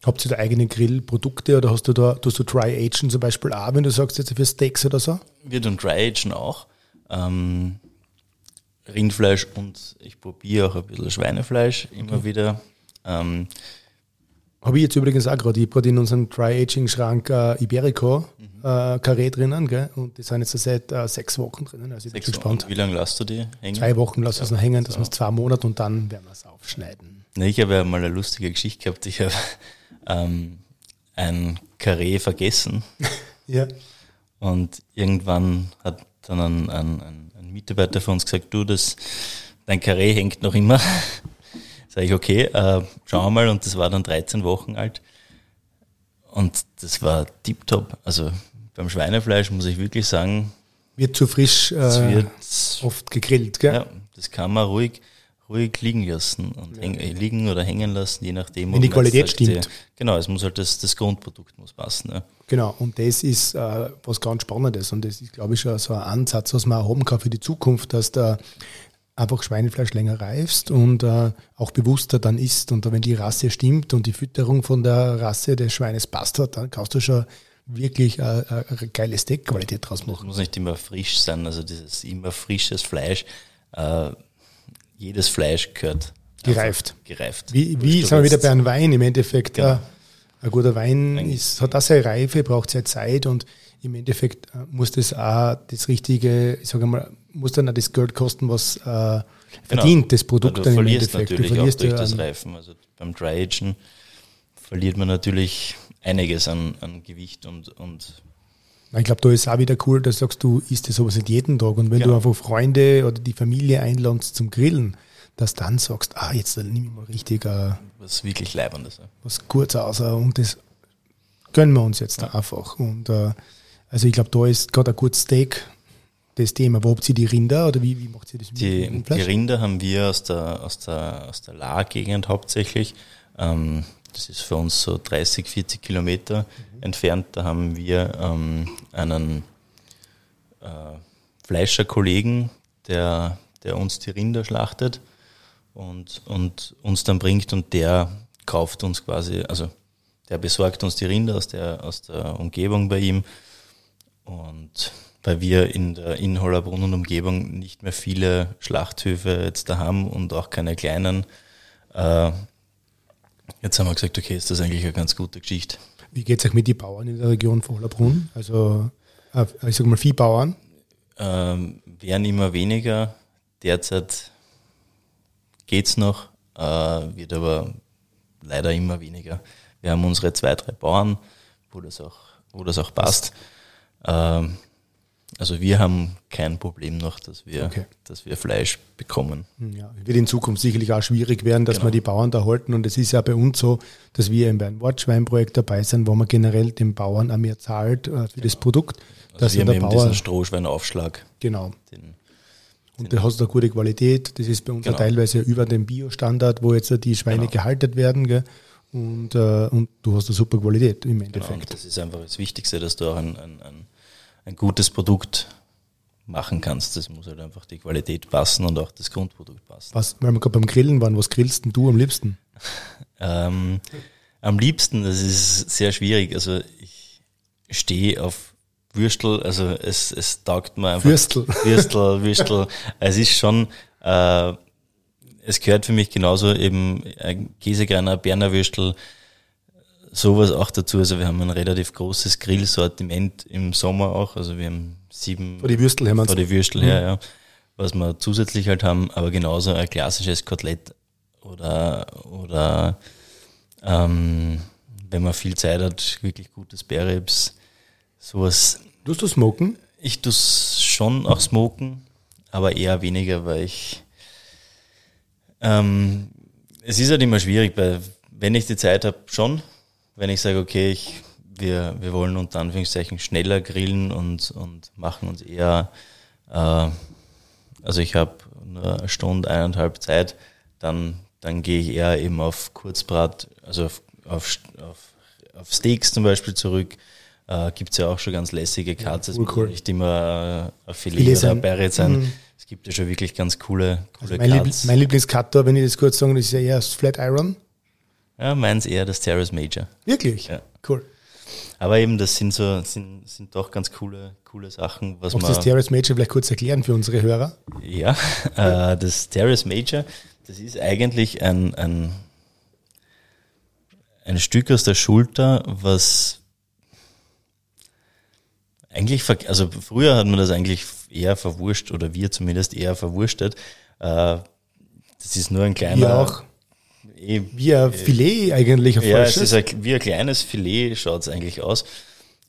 [SPEAKER 1] Habt ihr da eigene Grillprodukte oder hast du da, tust du Dry Agen zum Beispiel auch, wenn du sagst jetzt für Steaks oder so?
[SPEAKER 2] Wir tun Dry Agen auch. Ähm, Rindfleisch und ich probiere auch ein bisschen Schweinefleisch immer wieder. Ähm,
[SPEAKER 1] habe ich jetzt übrigens auch gerade. Ich habe gerade in unserem Dry-Aging-Schrank äh, Iberico mhm. äh, Carré drinnen, gell? und die sind jetzt seit äh, sechs Wochen drinnen. Also ich bin gespannt.
[SPEAKER 2] Wie lange lässt du die
[SPEAKER 1] hängen? Zwei Wochen lassen wir es noch hängen, das so. heißt zwei Monate und dann werden wir es aufschneiden.
[SPEAKER 2] Ne, ich habe ja mal eine lustige Geschichte gehabt. Ich habe ähm, ein Carré vergessen.
[SPEAKER 1] ja.
[SPEAKER 2] Und irgendwann hat dann ein, ein, ein, Mitarbeiter von uns gesagt, du, das, dein Carré hängt noch immer. Sag ich, okay, äh, schauen wir mal. Und das war dann 13 Wochen alt. Und das war tiptop. Also beim Schweinefleisch muss ich wirklich sagen.
[SPEAKER 1] Wird zu frisch äh, oft gegrillt, gell?
[SPEAKER 2] Ja, das kann man ruhig, ruhig liegen lassen und ja. häng, äh, liegen oder hängen lassen, je nachdem.
[SPEAKER 1] Wenn die Qualität stimmt.
[SPEAKER 2] Die, genau, es muss halt das, das Grundprodukt muss passen. Ja.
[SPEAKER 1] Genau, und das ist äh, was ganz Spannendes und das ist, glaube ich, schon so ein Ansatz, was man haben kann für die Zukunft, dass da einfach Schweinefleisch länger reifst und äh, auch bewusster dann isst. Und wenn die Rasse stimmt und die Fütterung von der Rasse des Schweines passt hat, dann kannst du schon wirklich äh, äh, eine geile Steakqualität draus machen. Das
[SPEAKER 2] muss nicht immer frisch sein, also dieses immer frisches Fleisch. Äh, jedes Fleisch gehört
[SPEAKER 1] gereift.
[SPEAKER 2] gereift.
[SPEAKER 1] Wie, wie sagen wir wieder bei einem Wein im Endeffekt. Genau. Ein guter Wein ist, hat auch seine Reife, braucht seine Zeit und im Endeffekt äh, muss das auch das richtige, ich sage mal, muss dann auch das Geld kosten, was äh, genau. verdient genau. das Produkt
[SPEAKER 2] dann im Endeffekt. Natürlich du verlierst auch durch das Reifen. Also beim Dry verliert man natürlich einiges an, an Gewicht und, und
[SPEAKER 1] ich glaube, da ist auch wieder cool, dass du sagst, du isst das sowas nicht jeden Tag. Und wenn genau. du einfach Freunde oder die Familie einladest zum Grillen, dass du dann sagst, ah, jetzt nehme ich mal richtig äh,
[SPEAKER 2] was wirklich Leibendes.
[SPEAKER 1] Was kurz aus und das gönnen wir uns jetzt ja. einfach. Und äh, also ich glaube, da ist gerade ein gutes Steak das Thema. Wo habt ihr die Rinder oder wie, wie macht ihr das?
[SPEAKER 2] Mit die, die Rinder haben wir aus der, aus der, aus der Lahr-Gegend hauptsächlich. Ähm, das ist für uns so 30, 40 Kilometer mhm. entfernt. Da haben wir ähm, einen äh, Fleischerkollegen, der, der uns die Rinder schlachtet und, und uns dann bringt und der kauft uns quasi, also der besorgt uns die Rinder aus der, aus der Umgebung bei ihm und weil wir in der Inhollerbrunn und Umgebung nicht mehr viele Schlachthöfe jetzt da haben und auch keine kleinen. Äh, jetzt haben wir gesagt, okay, ist das eigentlich eine ganz gute Geschichte.
[SPEAKER 1] Wie geht es euch mit den Bauern in der Region von Hollerbrunn? Also, äh, ich sage mal, Viehbauern?
[SPEAKER 2] Ähm, werden immer weniger. Derzeit geht es noch, äh, wird aber leider immer weniger. Wir haben unsere zwei, drei Bauern, wo das auch, wo das auch passt. Ähm, also wir haben kein Problem noch, dass wir, okay. dass wir Fleisch bekommen.
[SPEAKER 1] Hm, ja, wird in Zukunft sicherlich auch schwierig werden, dass genau. wir die Bauern da halten. Und es ist ja bei uns so, dass wir bei einem Wortschweinprojekt dabei sind, wo man generell den Bauern auch mehr zahlt äh, für genau. das Produkt.
[SPEAKER 2] Also dass wir haben der eben Bauer, diesen Strohschweinaufschlag.
[SPEAKER 1] Genau. Den, und da hast du eine gute Qualität. Das ist bei uns genau. teilweise über dem Bio-Standard, wo jetzt die Schweine genau. gehalten werden. Gell? Und, äh, und du hast eine super Qualität im Endeffekt. Genau,
[SPEAKER 2] das ist einfach das Wichtigste, dass du auch ein, ein, ein ein gutes Produkt machen kannst. Das muss halt einfach die Qualität passen und auch das Grundprodukt passen.
[SPEAKER 1] Was, weil wir gerade beim Grillen waren, was grillst denn du am liebsten?
[SPEAKER 2] ähm, am liebsten, das ist sehr schwierig. Also ich stehe auf Würstel, also es, es taugt mir einfach.
[SPEAKER 1] Würstel.
[SPEAKER 2] Würstel, Würstel. es ist schon, äh, es gehört für mich genauso eben ein Käsegreiner, Berner Würstel, sowas auch dazu. Also wir haben ein relativ großes Grillsortiment im Sommer auch. Also wir haben sieben.
[SPEAKER 1] Vor die Würstel haben wir
[SPEAKER 2] Vor die Würstel her, mhm. ja. Was wir zusätzlich halt haben, aber genauso ein klassisches Kotelett oder, oder ähm, wenn man viel Zeit hat, wirklich gutes Bärribs, sowas.
[SPEAKER 1] Tust du smoken?
[SPEAKER 2] Ich tue schon auch smoken, aber eher weniger, weil ich ähm, es ist halt immer schwierig, weil wenn ich die Zeit habe, schon, wenn ich sage, okay, ich, wir, wir wollen unter Anführungszeichen schneller grillen und, und machen uns eher, äh, also ich habe nur eine Stunde, eineinhalb Zeit, dann, dann gehe ich eher eben auf Kurzbrat, also auf, auf, auf, auf Steaks zum Beispiel zurück. Äh, Gibt es ja auch schon ganz lässige Cuts, ja, cool, es muss nicht immer äh, ein Filet, Filet oder ein sein. Mhm. Es gibt ja schon wirklich ganz coole, coole
[SPEAKER 1] also mein, Cuts. Liebl mein Lieblingscut, wenn ich das kurz sagen, ist ja eher Flat Iron.
[SPEAKER 2] Ja, meins eher das Terrace Major.
[SPEAKER 1] Wirklich?
[SPEAKER 2] Ja.
[SPEAKER 1] Cool.
[SPEAKER 2] Aber eben, das sind so, sind, sind doch ganz coole, coole Sachen, was
[SPEAKER 1] du
[SPEAKER 2] man.
[SPEAKER 1] das Terrace Major vielleicht kurz erklären für unsere Hörer?
[SPEAKER 2] Ja, äh, das Terrace Major, das ist eigentlich ein, ein, ein Stück aus der Schulter, was eigentlich, also früher hat man das eigentlich eher verwurscht, oder wir zumindest eher verwurschtet. Äh, das ist nur ein kleiner.
[SPEAKER 1] Wie auch.
[SPEAKER 2] eh,
[SPEAKER 1] Wie ein Filet eigentlich,
[SPEAKER 2] ja, es ist ein, wie ein kleines Filet, schaut es eigentlich aus.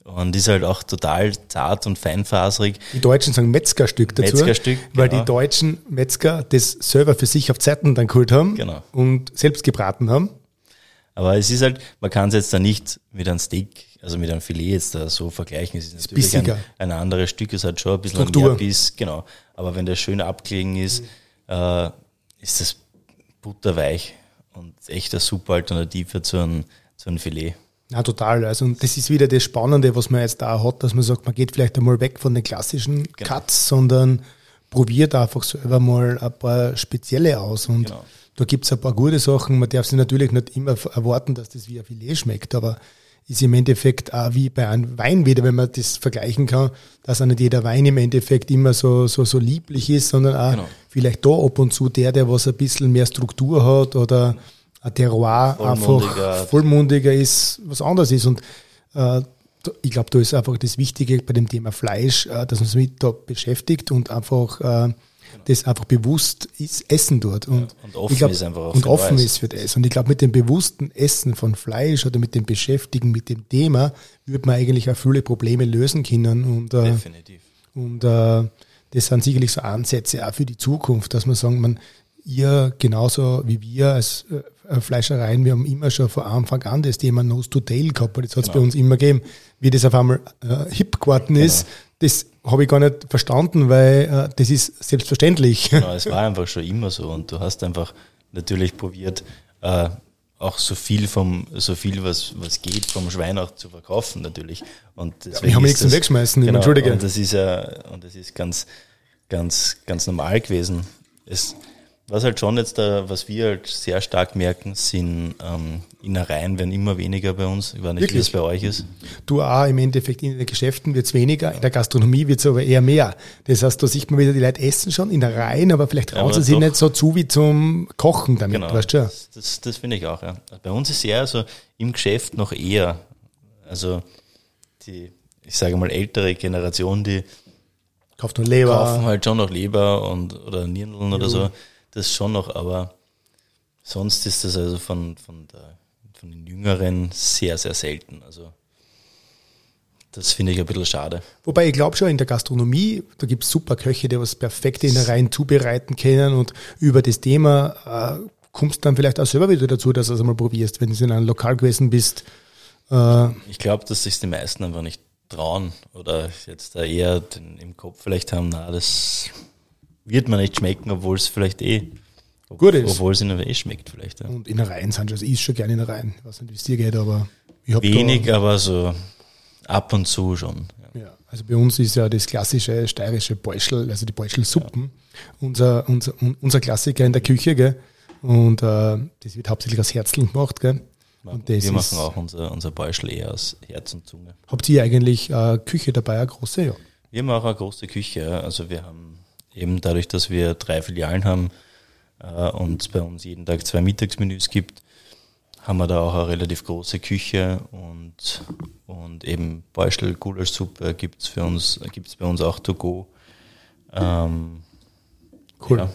[SPEAKER 2] Und ist halt auch total zart und feinfaserig.
[SPEAKER 1] Die Deutschen sagen Metzgerstück dazu.
[SPEAKER 2] Metzgerstück,
[SPEAKER 1] Weil
[SPEAKER 2] genau.
[SPEAKER 1] die deutschen Metzger das selber für sich auf Zeiten dann geholt haben
[SPEAKER 2] Genau.
[SPEAKER 1] und selbst gebraten haben.
[SPEAKER 2] Aber es ist halt, man kann es jetzt da nicht mit einem Steak, also mit einem Filet jetzt da so vergleichen. Es ist natürlich ein,
[SPEAKER 1] bissiger.
[SPEAKER 2] ein anderes Stück, es hat schon ein bisschen
[SPEAKER 1] Struktur.
[SPEAKER 2] mehr Biss, genau. Aber wenn der schön abgelegen ist, äh, ist das butterweich und echt eine super Alternative zu einem, zu einem Filet.
[SPEAKER 1] Ja, total. Also und das ist wieder das Spannende, was man jetzt da hat, dass man sagt, man geht vielleicht einmal weg von den klassischen
[SPEAKER 2] Genau.
[SPEAKER 1] Cuts, sondern probiert einfach selber mal ein paar spezielle aus. Und
[SPEAKER 2] Genau.
[SPEAKER 1] da gibt's ein paar gute Sachen. Man darf sich natürlich nicht immer erwarten, dass das wie ein Filet schmeckt, aber ist im Endeffekt auch wie bei einem Wein wieder, wenn man das vergleichen kann, dass auch nicht jeder Wein im Endeffekt immer so, so, so lieblich ist, sondern auch
[SPEAKER 2] Genau.
[SPEAKER 1] vielleicht da ab und zu der, der was ein bisschen mehr Struktur hat oder ein Terroir
[SPEAKER 2] Vollmundiger.
[SPEAKER 1] einfach vollmundiger ist, was anderes ist. Und äh, ich glaube, da ist einfach das Wichtige bei dem Thema Fleisch, äh, dass man sich mit da beschäftigt und einfach äh, das einfach bewusst ist, essen tut. Und,
[SPEAKER 2] und offen
[SPEAKER 1] ich glaub,
[SPEAKER 2] ist einfach auch
[SPEAKER 1] Und
[SPEAKER 2] für
[SPEAKER 1] offen
[SPEAKER 2] Neues.
[SPEAKER 1] ist für das. Und ich glaube, mit dem bewussten Essen von Fleisch oder mit dem Beschäftigen mit dem Thema würde man eigentlich auch viele Probleme lösen können. Und, äh,
[SPEAKER 2] Definitiv.
[SPEAKER 1] und äh, das sind sicherlich so Ansätze auch für die Zukunft, dass man sagen, man, ihr genauso wie wir als äh, Fleischereien, wir haben immer schon von Anfang an das Thema Nose to Tail gehabt, weil das hat es
[SPEAKER 2] Genau.
[SPEAKER 1] bei uns immer gegeben. Wie das auf einmal äh, hip geworden ist, das habe ich gar nicht verstanden, weil äh, das ist selbstverständlich.
[SPEAKER 2] Genau, es war einfach schon immer so und du hast einfach natürlich probiert, äh, auch so viel vom, so viel was, was geht vom Schwein auch zu verkaufen natürlich. Und deswegen
[SPEAKER 1] wir haben
[SPEAKER 2] ist
[SPEAKER 1] nichts zum Wegschmeißen,
[SPEAKER 2] genau,
[SPEAKER 1] entschuldige.
[SPEAKER 2] Und das ist ja, und das ist ganz, ganz, ganz normal gewesen. Es, was halt schon jetzt da, was wir halt sehr stark merken, sind ähm, Innereien werden immer weniger bei uns. Ich weiß nicht, wie
[SPEAKER 1] Wirklich?
[SPEAKER 2] das bei euch ist.
[SPEAKER 1] Du auch im Endeffekt in den Geschäften wird es weniger, in der Gastronomie wird es aber eher mehr. Das heißt, da sieht man wieder, die Leute essen schon in der Reihen, aber vielleicht trauen sie sich nicht so zu wie zum Kochen damit,
[SPEAKER 2] Genau,
[SPEAKER 1] weißt du?
[SPEAKER 2] das, das, das finde ich auch. Ja. Bei uns ist eher so im Geschäft noch eher, also die, ich sage mal, ältere Generation, die
[SPEAKER 1] Kauft nur Leber.
[SPEAKER 2] kaufen halt schon noch Leber und oder Nirndeln oder so, das schon noch, aber sonst ist das also von, von, der, von den Jüngeren sehr, sehr selten. Also das finde ich ein bisschen schade.
[SPEAKER 1] Wobei ich glaube schon, in der Gastronomie, da gibt es super Köche, die was perfekte Innereien zubereiten können und über das Thema äh, kommst dann vielleicht auch selber wieder dazu, dass du es einmal probierst, wenn du in einem Lokal gewesen bist. Äh,
[SPEAKER 2] Ich glaube, dass sich die meisten einfach nicht trauen oder jetzt da eher den, im Kopf vielleicht haben, na, das wird mir nicht schmecken, obwohl es vielleicht eh ob,
[SPEAKER 1] Gut ist.
[SPEAKER 2] Obwohl es ihnen eh schmeckt vielleicht. Ja.
[SPEAKER 1] und Innereien sind schon, also ich is schon gerne Innereien. Ich weiß nicht, wie es dir geht, aber ich habe
[SPEAKER 2] Wenig, aber so ab und zu schon. Ja.
[SPEAKER 1] Ja, also bei uns ist ja das klassische steirische Beuschel, also die Beuschelsuppen, unser, unser, un- unser Klassiker in der Küche, gell? Und äh, das wird hauptsächlich aus Herzln gemacht, gell? Und
[SPEAKER 2] Wir machen auch unser, unser Beuschel eher aus Herz und Zunge.
[SPEAKER 1] Habt ihr eigentlich äh, Küche dabei, eine große? Ja.
[SPEAKER 2] Wir haben auch eine große Küche. ja. Also wir haben eben dadurch, dass wir drei Filialen haben äh, und es bei uns jeden Tag zwei Mittagsmenüs gibt, haben wir da auch eine relativ große Küche und, und eben Beuschel, Gulaschsuppe gibt's für uns, gibt's bei uns auch to go. Ähm,
[SPEAKER 1] Cool.
[SPEAKER 2] Ja,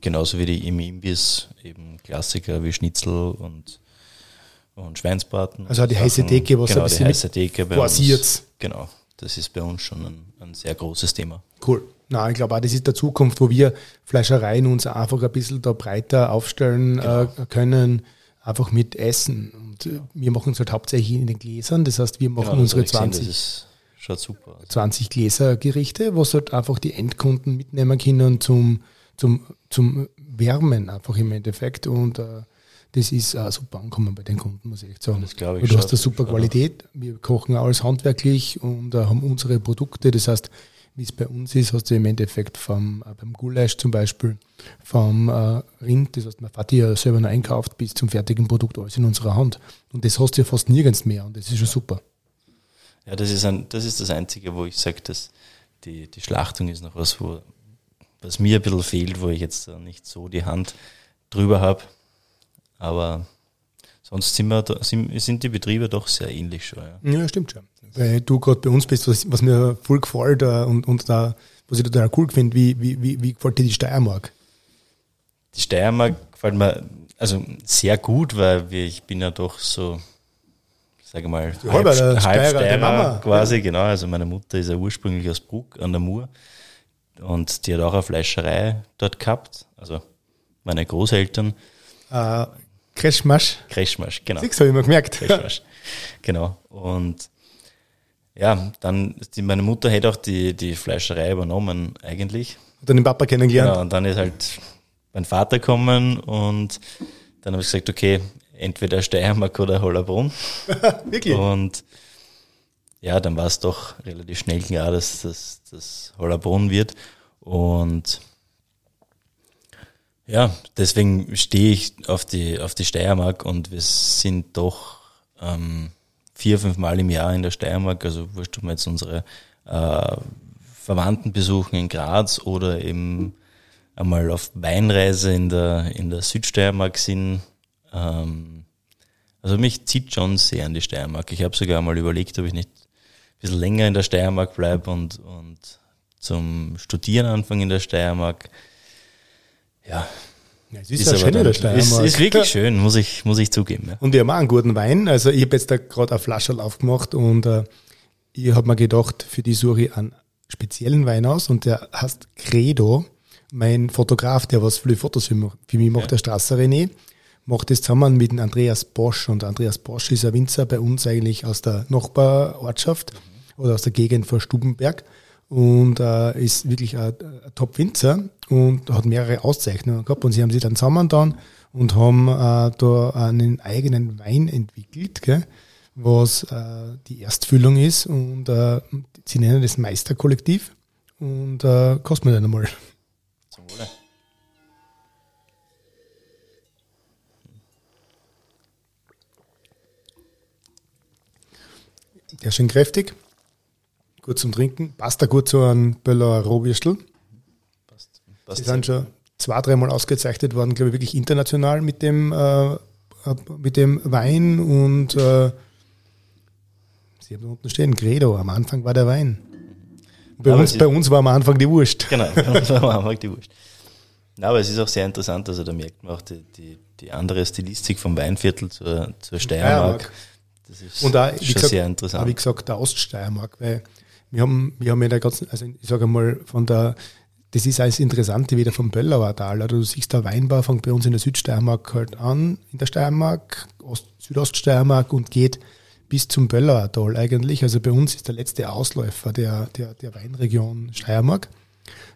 [SPEAKER 2] genauso wie die im Imbiss, eben Klassiker wie Schnitzel und, und Schweinsbraten.
[SPEAKER 1] Also die heiße. Theke, was ein
[SPEAKER 2] genau, die
[SPEAKER 1] bisschen
[SPEAKER 2] heiße Theke bei uns. Genau, das ist bei uns schon ein, ein sehr großes Thema.
[SPEAKER 1] Cool. Na, ich glaube auch, das ist der Zukunft, wo wir Fleischereien uns einfach ein bisschen da breiter aufstellen äh, können, einfach mit Essen. Und äh, wir machen es halt hauptsächlich in den Gläsern. Das heißt, wir machen
[SPEAKER 2] Genau,
[SPEAKER 1] unsere
[SPEAKER 2] hab ich gesehen,
[SPEAKER 1] 20
[SPEAKER 2] Das ist, schaut super aus.
[SPEAKER 1] 20 Gläsergerichte, was halt einfach die Endkunden mitnehmen können zum, zum, zum Wärmen einfach im Endeffekt. Und äh, das ist äh, super angekommen bei den Kunden, muss ich echt sagen.
[SPEAKER 2] Das glaube ich
[SPEAKER 1] du hast eine super
[SPEAKER 2] Ja.
[SPEAKER 1] Qualität. Wir kochen alles handwerklich und äh, haben unsere Produkte. Das heißt, wie es bei uns ist, hast du im Endeffekt vom, äh, beim Gulasch zum Beispiel, vom äh, Rind, das heißt, man fährt ja selber noch einkauft, bis zum fertigen Produkt alles in unserer Hand. Und das hast du ja fast nirgends mehr und das ist schon super.
[SPEAKER 2] Ja, das ist, ein, das ist das Einzige, wo ich sage, dass die, die Schlachtung ist noch was, wo, was mir ein bisschen fehlt, wo ich jetzt nicht so die Hand drüber habe. Aber sonst sind, wir, sind die Betriebe doch sehr ähnlich schon.
[SPEAKER 1] Ja, ja stimmt schon. Weil du gerade bei uns bist, was, was mir voll gefällt uh, und, und da, was ich total cool finde, wie, wie, wie, wie gefällt dir die Steiermark?
[SPEAKER 2] Die Steiermark gefällt mir also sehr gut, weil wir, ich bin ja doch so, sage mal,
[SPEAKER 1] halb, halb Steirer,
[SPEAKER 2] Steirer quasi, genau. Also meine Mutter ist ja ursprünglich aus Bruck an der Mur und die hat auch eine Fleischerei dort gehabt. Also meine Großeltern.
[SPEAKER 1] Uh, Kreschmasch.
[SPEAKER 2] Kreschmasch, genau.
[SPEAKER 1] Das habe ich mir gemerkt.
[SPEAKER 2] Kreschmasch, genau. Und ja, dann, die, meine Mutter hat auch die, die Fleischerei übernommen eigentlich.
[SPEAKER 1] Hat dann den Papa kennengelernt.
[SPEAKER 2] Genau, und dann ist halt mein Vater gekommen und dann habe ich gesagt, okay, entweder Steiermark oder Hollerbrunn.
[SPEAKER 1] Wirklich?
[SPEAKER 2] Und ja, dann war es doch relativ schnell klar, dass das, das Hollerbrunn wird. Und ja, deswegen stehe ich auf die, auf die Steiermark und wir sind doch ähm, vier, fünf Mal im Jahr in der Steiermark, also wurscht, ob wir jetzt unsere äh, Verwandten besuchen in Graz oder eben einmal auf Weinreise in der, in der Südsteiermark sind. Ähm, also mich zieht schon sehr an die Steiermark. Ich habe sogar mal überlegt, ob ich nicht ein bisschen länger in der Steiermark bleibe und, und zum Studieren anfangen in der Steiermark. Ja.
[SPEAKER 1] Ja es ist, ist ja schön in der Steiermark.
[SPEAKER 2] Ist, ist wirklich schön, muss ich, muss ich zugeben. Ja.
[SPEAKER 1] Und wir haben auch einen guten Wein. Also ich habe jetzt da gerade eine Flasche aufgemacht und äh, ich habe mir gedacht, für die suche ich einen speziellen Wein aus und der heißt Credo. Mein Fotograf, der was viele Fotos für mich, für mich macht, ja. der Strasser René, macht das zusammen mit Andreas Bosch. Und Andreas Bosch ist ein Winzer bei uns eigentlich aus der Nachbarortschaft mhm. oder aus der Gegend von Stubenberg und äh, ist wirklich ein, ein Top-Winzer und hat mehrere Auszeichnungen gehabt und sie haben sich dann zusammen dann und haben äh, da einen eigenen Wein entwickelt, gell, was äh, die Erstfüllung ist und äh, sie nennen das Meisterkollektiv und äh, kosten wir dann einmal. Zum Wohle. Der ist schön kräftig gut zum Trinken. Passt da gut zu einem Böller Rohwürstel. Passt. Passt Sie sind schon zwei, dreimal ausgezeichnet worden, glaube ich, wirklich international mit dem, äh, mit dem Wein und äh, Sie haben unten stehen, Credo, am Anfang war der Wein. Bei uns, bei uns war am Anfang die Wurst.
[SPEAKER 2] Genau, bei uns war am Anfang die Wurst. Na, aber es ist auch sehr interessant, also da merkt man auch die, die, die andere Stilistik vom Weinviertel zur, zur Steiermark.
[SPEAKER 1] Das ist und auch, schon gesagt, sehr interessant. Wie gesagt, der Oststeiermark, weil wir haben, wir haben ja der ganzen, also ich sage mal, von der, das ist alles Interessante wieder vom Böllauer Tal. Also du siehst, der Weinbau fängt bei uns in der Südsteiermark halt an, in der Steiermark, Ost, Südoststeiermark und geht bis zum Böllauer Tal eigentlich. Also bei uns ist der letzte Ausläufer der, der, der Weinregion Steiermark.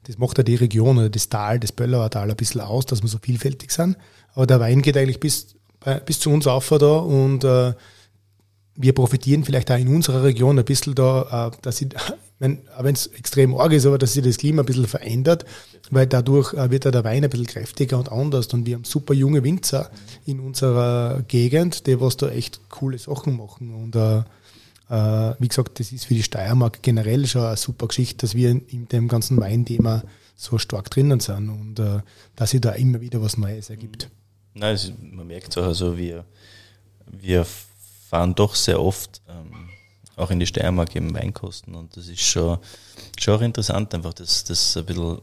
[SPEAKER 1] Das macht ja die Region oder das Tal, das Böllauer Tal ein bisschen aus, dass wir so vielfältig sind. Aber der Wein geht eigentlich bis, bis zu uns auf da und äh, wir profitieren vielleicht auch in unserer Region ein bisschen da, äh, dass sie, wenn es extrem arg ist, aber dass sich das Klima ein bisschen verändert, weil dadurch äh, wird der Wein ein bisschen kräftiger und anders. Und wir haben super junge Winzer in unserer Gegend, die was da echt coole Sachen machen. Und äh, äh, wie gesagt, das ist für die Steiermark generell schon eine super Geschichte, dass wir in dem ganzen Weinthema so stark drinnen sind und äh, dass sich da immer wieder was Neues ergibt.
[SPEAKER 2] Nein, man merkt auch, also wir, wir fahren doch sehr oft ähm, auch in die Steiermark eben Weinkosten und das ist schon, schon auch interessant, einfach das, das ein bisschen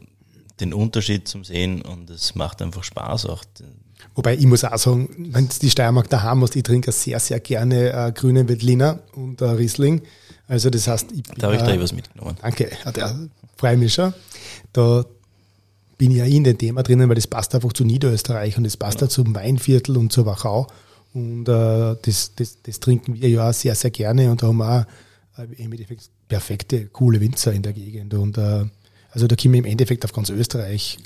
[SPEAKER 2] den Unterschied zum Sehen und es macht einfach Spaß auch.
[SPEAKER 1] Wobei ich muss auch sagen, wenn die Steiermark daheim hast, ich trinke sehr, sehr gerne äh, grüne Veltliner und äh, Riesling. Also das heißt,
[SPEAKER 2] ich Da habe ich da was mitgenommen.
[SPEAKER 1] Danke, ja, der Freimischer. Da bin ich ja in dem Thema drinnen, weil das passt einfach zu Niederösterreich und das passt ja. zum Weinviertel und zur Wachau. Und äh, das, das, das trinken wir ja auch sehr, sehr gerne und da haben wir auch äh, im Endeffekt perfekte, coole Winzer in der Gegend. Und äh, also da können wir im Endeffekt auf ganz Österreich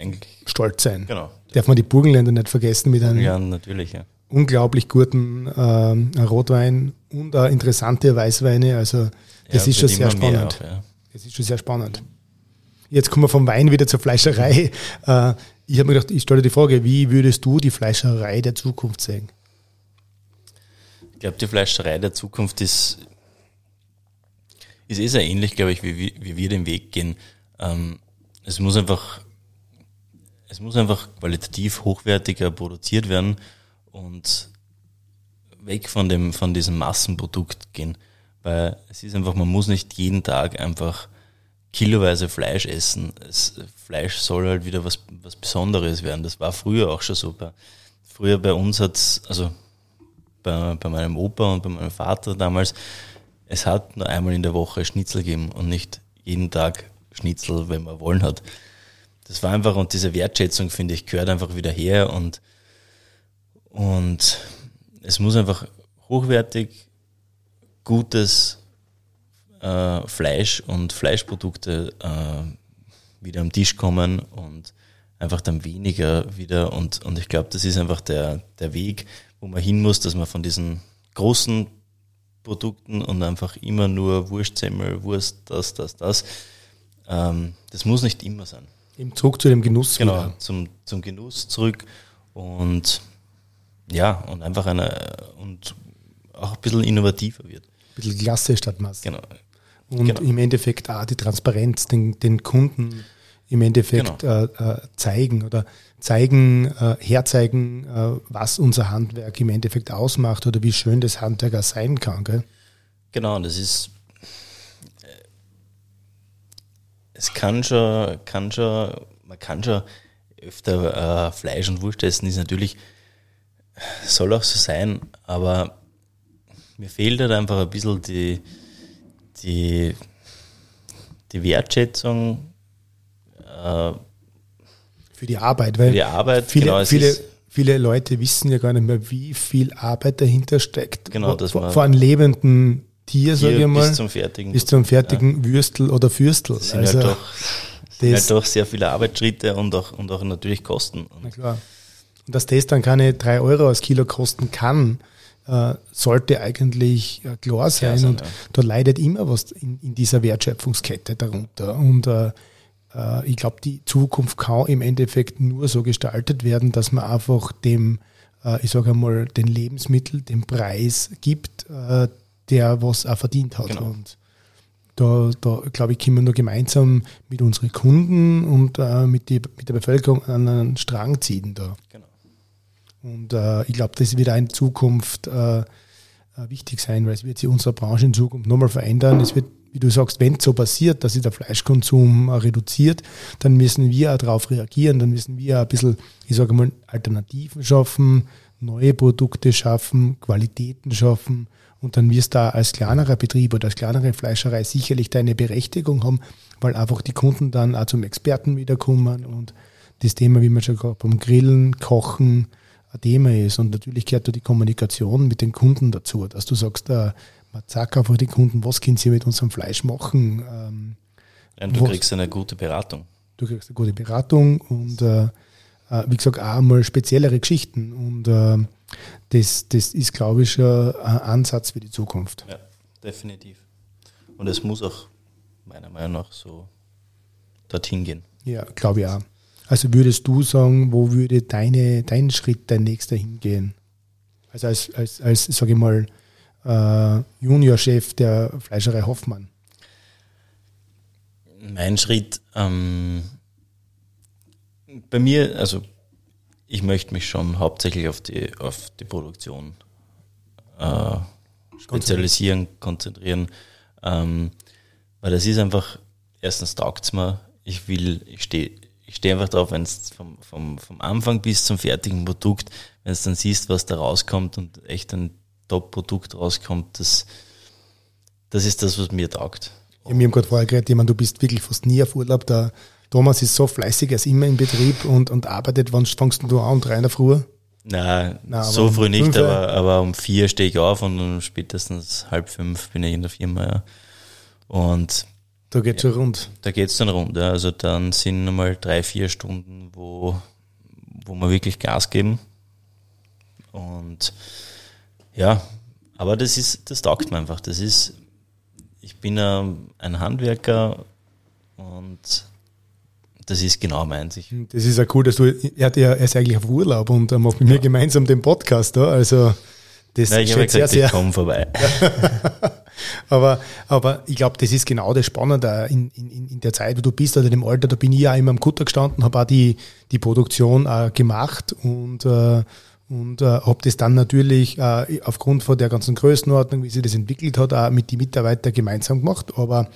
[SPEAKER 1] Eigentlich, stolz sein. Genau. Darf man die Burgenländer nicht vergessen mit einem
[SPEAKER 2] ja, natürlich, ja.
[SPEAKER 1] unglaublich guten äh, Rotwein und äh, interessante Weißweine. Also das ja, ist schon sehr spannend. Auch, ja. Das ist schon sehr spannend. Jetzt kommen wir vom Wein wieder zur Fleischerei. Äh, ich habe mir gedacht, ich stelle dir die Frage, wie würdest du die Fleischerei der Zukunft sehen?
[SPEAKER 2] Ich glaube, die Fleischerei der Zukunft ist, ist eh sehr ähnlich, glaube ich, wie, wie wir den Weg gehen. Ähm, es muss einfach, es muss einfach qualitativ hochwertiger produziert werden und weg von dem, von diesem Massenprodukt gehen. Weil es ist einfach, man muss nicht jeden Tag einfach kiloweise Fleisch essen. Es, Fleisch soll halt wieder was, was Besonderes werden. Das war früher auch schon. Bei, früher bei uns hat's, also bei, bei meinem Opa und bei meinem Vater damals, es hat nur einmal in der Woche Schnitzel gegeben und nicht jeden Tag Schnitzel, wenn man wollen hat. Das war einfach, und diese Wertschätzung, finde ich, gehört einfach wieder her und, und es muss einfach hochwertig, gutes äh, Fleisch und Fleischprodukte äh, wieder am Tisch kommen und einfach dann weniger wieder und, und ich glaube, das ist einfach der, der Weg, wo man hin muss, dass man von diesen großen Produkten und einfach immer nur Wurstsemmel, Wurst, das, das, das, ähm, das muss nicht immer sein.
[SPEAKER 1] Im Zug zu dem Genuss
[SPEAKER 2] Genau, wieder. zum, zum Genuss zurück und ja, und einfach eine und auch ein bisschen innovativer wird.
[SPEAKER 1] Ein bisschen Klasse statt Masse.
[SPEAKER 2] Genau.
[SPEAKER 1] Und genau. im Endeffekt auch die Transparenz den, den Kunden im Endeffekt genau. äh, äh zeigen oder zeigen, äh, herzeigen, äh, was unser Handwerk im Endeffekt ausmacht oder wie schön das Handwerk auch sein kann. Gell?
[SPEAKER 2] Genau, das ist äh, es kann schon, kann schon, man kann schon öfter äh, Fleisch und Wurst essen, ist natürlich, soll auch so sein, aber mir fehlt halt einfach ein bisschen die, die, die Wertschätzung
[SPEAKER 1] äh, für die Arbeit, weil
[SPEAKER 2] die Arbeit,
[SPEAKER 1] viele, genau, viele, viele Leute wissen ja gar nicht mehr, wie viel Arbeit dahinter steckt.
[SPEAKER 2] Genau, das
[SPEAKER 1] vor, vor einem lebenden Tier, sage ich mal,
[SPEAKER 2] bis zum fertigen,
[SPEAKER 1] bis zum fertigen ja. Würstel oder Fürstel.
[SPEAKER 2] Das sind, halt also, halt, doch, sind halt doch sehr viele Arbeitsschritte und auch, und auch natürlich Kosten.
[SPEAKER 1] Na klar. Und dass das dann keine drei Euro als Kilo kosten kann, äh, sollte eigentlich äh, klar sein. sein und ja. da leidet immer was in, in dieser Wertschöpfungskette darunter. Und äh, äh, ich glaube, die Zukunft kann im Endeffekt nur so gestaltet werden, dass man einfach dem, äh, ich sage einmal, den Lebensmittel, den Preis gibt, äh, der was auch verdient hat. Genau. Und da, da glaube ich, können wir nur gemeinsam mit unseren Kunden und äh, mit, die, mit der Bevölkerung an einen Strang ziehen da. Genau. Und äh, ich glaube, das wird auch in Zukunft äh, wichtig sein, weil es wird sich unsere Branche in Zukunft nochmal verändern. Es wird wie du sagst, wenn es so passiert, dass sich der Fleischkonsum reduziert, dann müssen wir auch darauf reagieren, dann müssen wir ein bisschen, ich sage mal, Alternativen schaffen, neue Produkte schaffen, Qualitäten schaffen und dann wirst du da als kleinerer Betrieb oder als kleinere Fleischerei sicherlich deine Berechtigung haben, weil einfach die Kunden dann auch zum Experten wiederkommen und das Thema, wie man schon gerade beim Grillen, Kochen, ein Thema ist. Und natürlich gehört da die Kommunikation mit den Kunden dazu, dass du sagst, man sagt einfach die Kunden, was können sie mit unserem Fleisch machen. Ähm,
[SPEAKER 2] ja, du was, kriegst eine gute Beratung.
[SPEAKER 1] Du kriegst eine gute Beratung und äh, äh wie gesagt auch einmal speziellere Geschichten. Und äh, das, das ist, glaube ich, ein Ansatz für die Zukunft.
[SPEAKER 2] Ja, definitiv. Und es muss auch meiner Meinung nach so dorthin gehen.
[SPEAKER 1] Ja, glaube ich auch. Also würdest du sagen, wo würde deine, dein Schritt, dein nächster hingehen? Also als, als, als sage ich mal, äh, Juniorchef der Fleischerei Hoffmann?
[SPEAKER 2] Mein Schritt, ähm, bei mir, also ich möchte mich schon hauptsächlich auf die, auf die Produktion äh, spezialisieren, konzentrieren, ähm, weil das ist einfach, erstens taugt es mir, ich will, ich stehe ich stehe einfach drauf, wenn es vom, vom, vom Anfang bis zum fertigen Produkt, wenn es dann siehst, was da rauskommt und echt ein Top-Produkt rauskommt, das, das ist das, was mir taugt.
[SPEAKER 1] Ja, wir haben gerade vorher geredet, jemand, du bist wirklich fast nie auf Urlaub. Der Thomas ist so fleißig, er ist immer im Betrieb und, und arbeitet. Wann fängst du an? Drei in der Früh?
[SPEAKER 2] Nein, Nein so früh nicht, aber, aber um vier stehe ich auf und um spätestens halb fünf bin ich in der Firma. Ja. Und
[SPEAKER 1] da geht es ja, schon rund.
[SPEAKER 2] Da geht es dann rund. Ja. Also dann sind nochmal drei, vier Stunden, wo, wo wir wirklich Gas geben. Und ja, aber das ist, das taugt mir einfach. Das ist, ich bin ein Handwerker und das ist genau meins. Ich
[SPEAKER 1] das ist ja cool, dass du, er, ja, er ist eigentlich auf Urlaub und er macht mit mir gemeinsam den Podcast da. Also
[SPEAKER 2] das Nein, ich habe gesagt, sehr, ich komme vorbei.
[SPEAKER 1] aber, aber ich glaube, das ist genau das Spannende in, in, in der Zeit, wo du bist, oder in dem Alter, da bin ich ja immer am Kutter gestanden, habe auch die, die Produktion äh, gemacht und äh, und äh, habe das dann natürlich äh, aufgrund von der ganzen Größenordnung, wie sich das entwickelt hat, auch mit den Mitarbeitern gemeinsam gemacht. Aber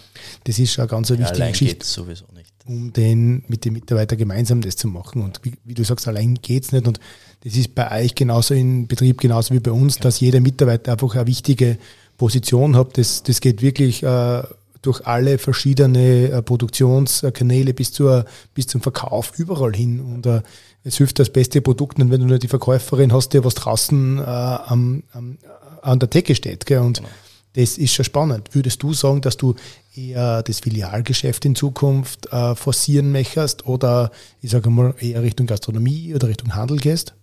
[SPEAKER 1] das ist schon eine ganz eine ja, wichtige Geschichte.
[SPEAKER 2] sowieso nicht.
[SPEAKER 1] Um den, mit den Mitarbeitern gemeinsam das zu machen. Und wie, wie du sagst, allein geht's nicht. Und das ist bei euch genauso im Betrieb, genauso wie bei uns, ja. dass jeder Mitarbeiter einfach eine wichtige Position hat. Das, das geht wirklich äh, durch alle verschiedene äh, Produktionskanäle bis, zur, bis zum Verkauf überall hin. Und äh, es hilft das beste Produkt, wenn du nur die Verkäuferin hast, die was draußen äh, am, am, an der Theke steht. Gell? Und genau. das ist schon spannend. Würdest du sagen, dass du eher das Filialgeschäft in Zukunft äh, forcieren möchtest oder ich sage mal eher Richtung Gastronomie oder Richtung Handel gehst?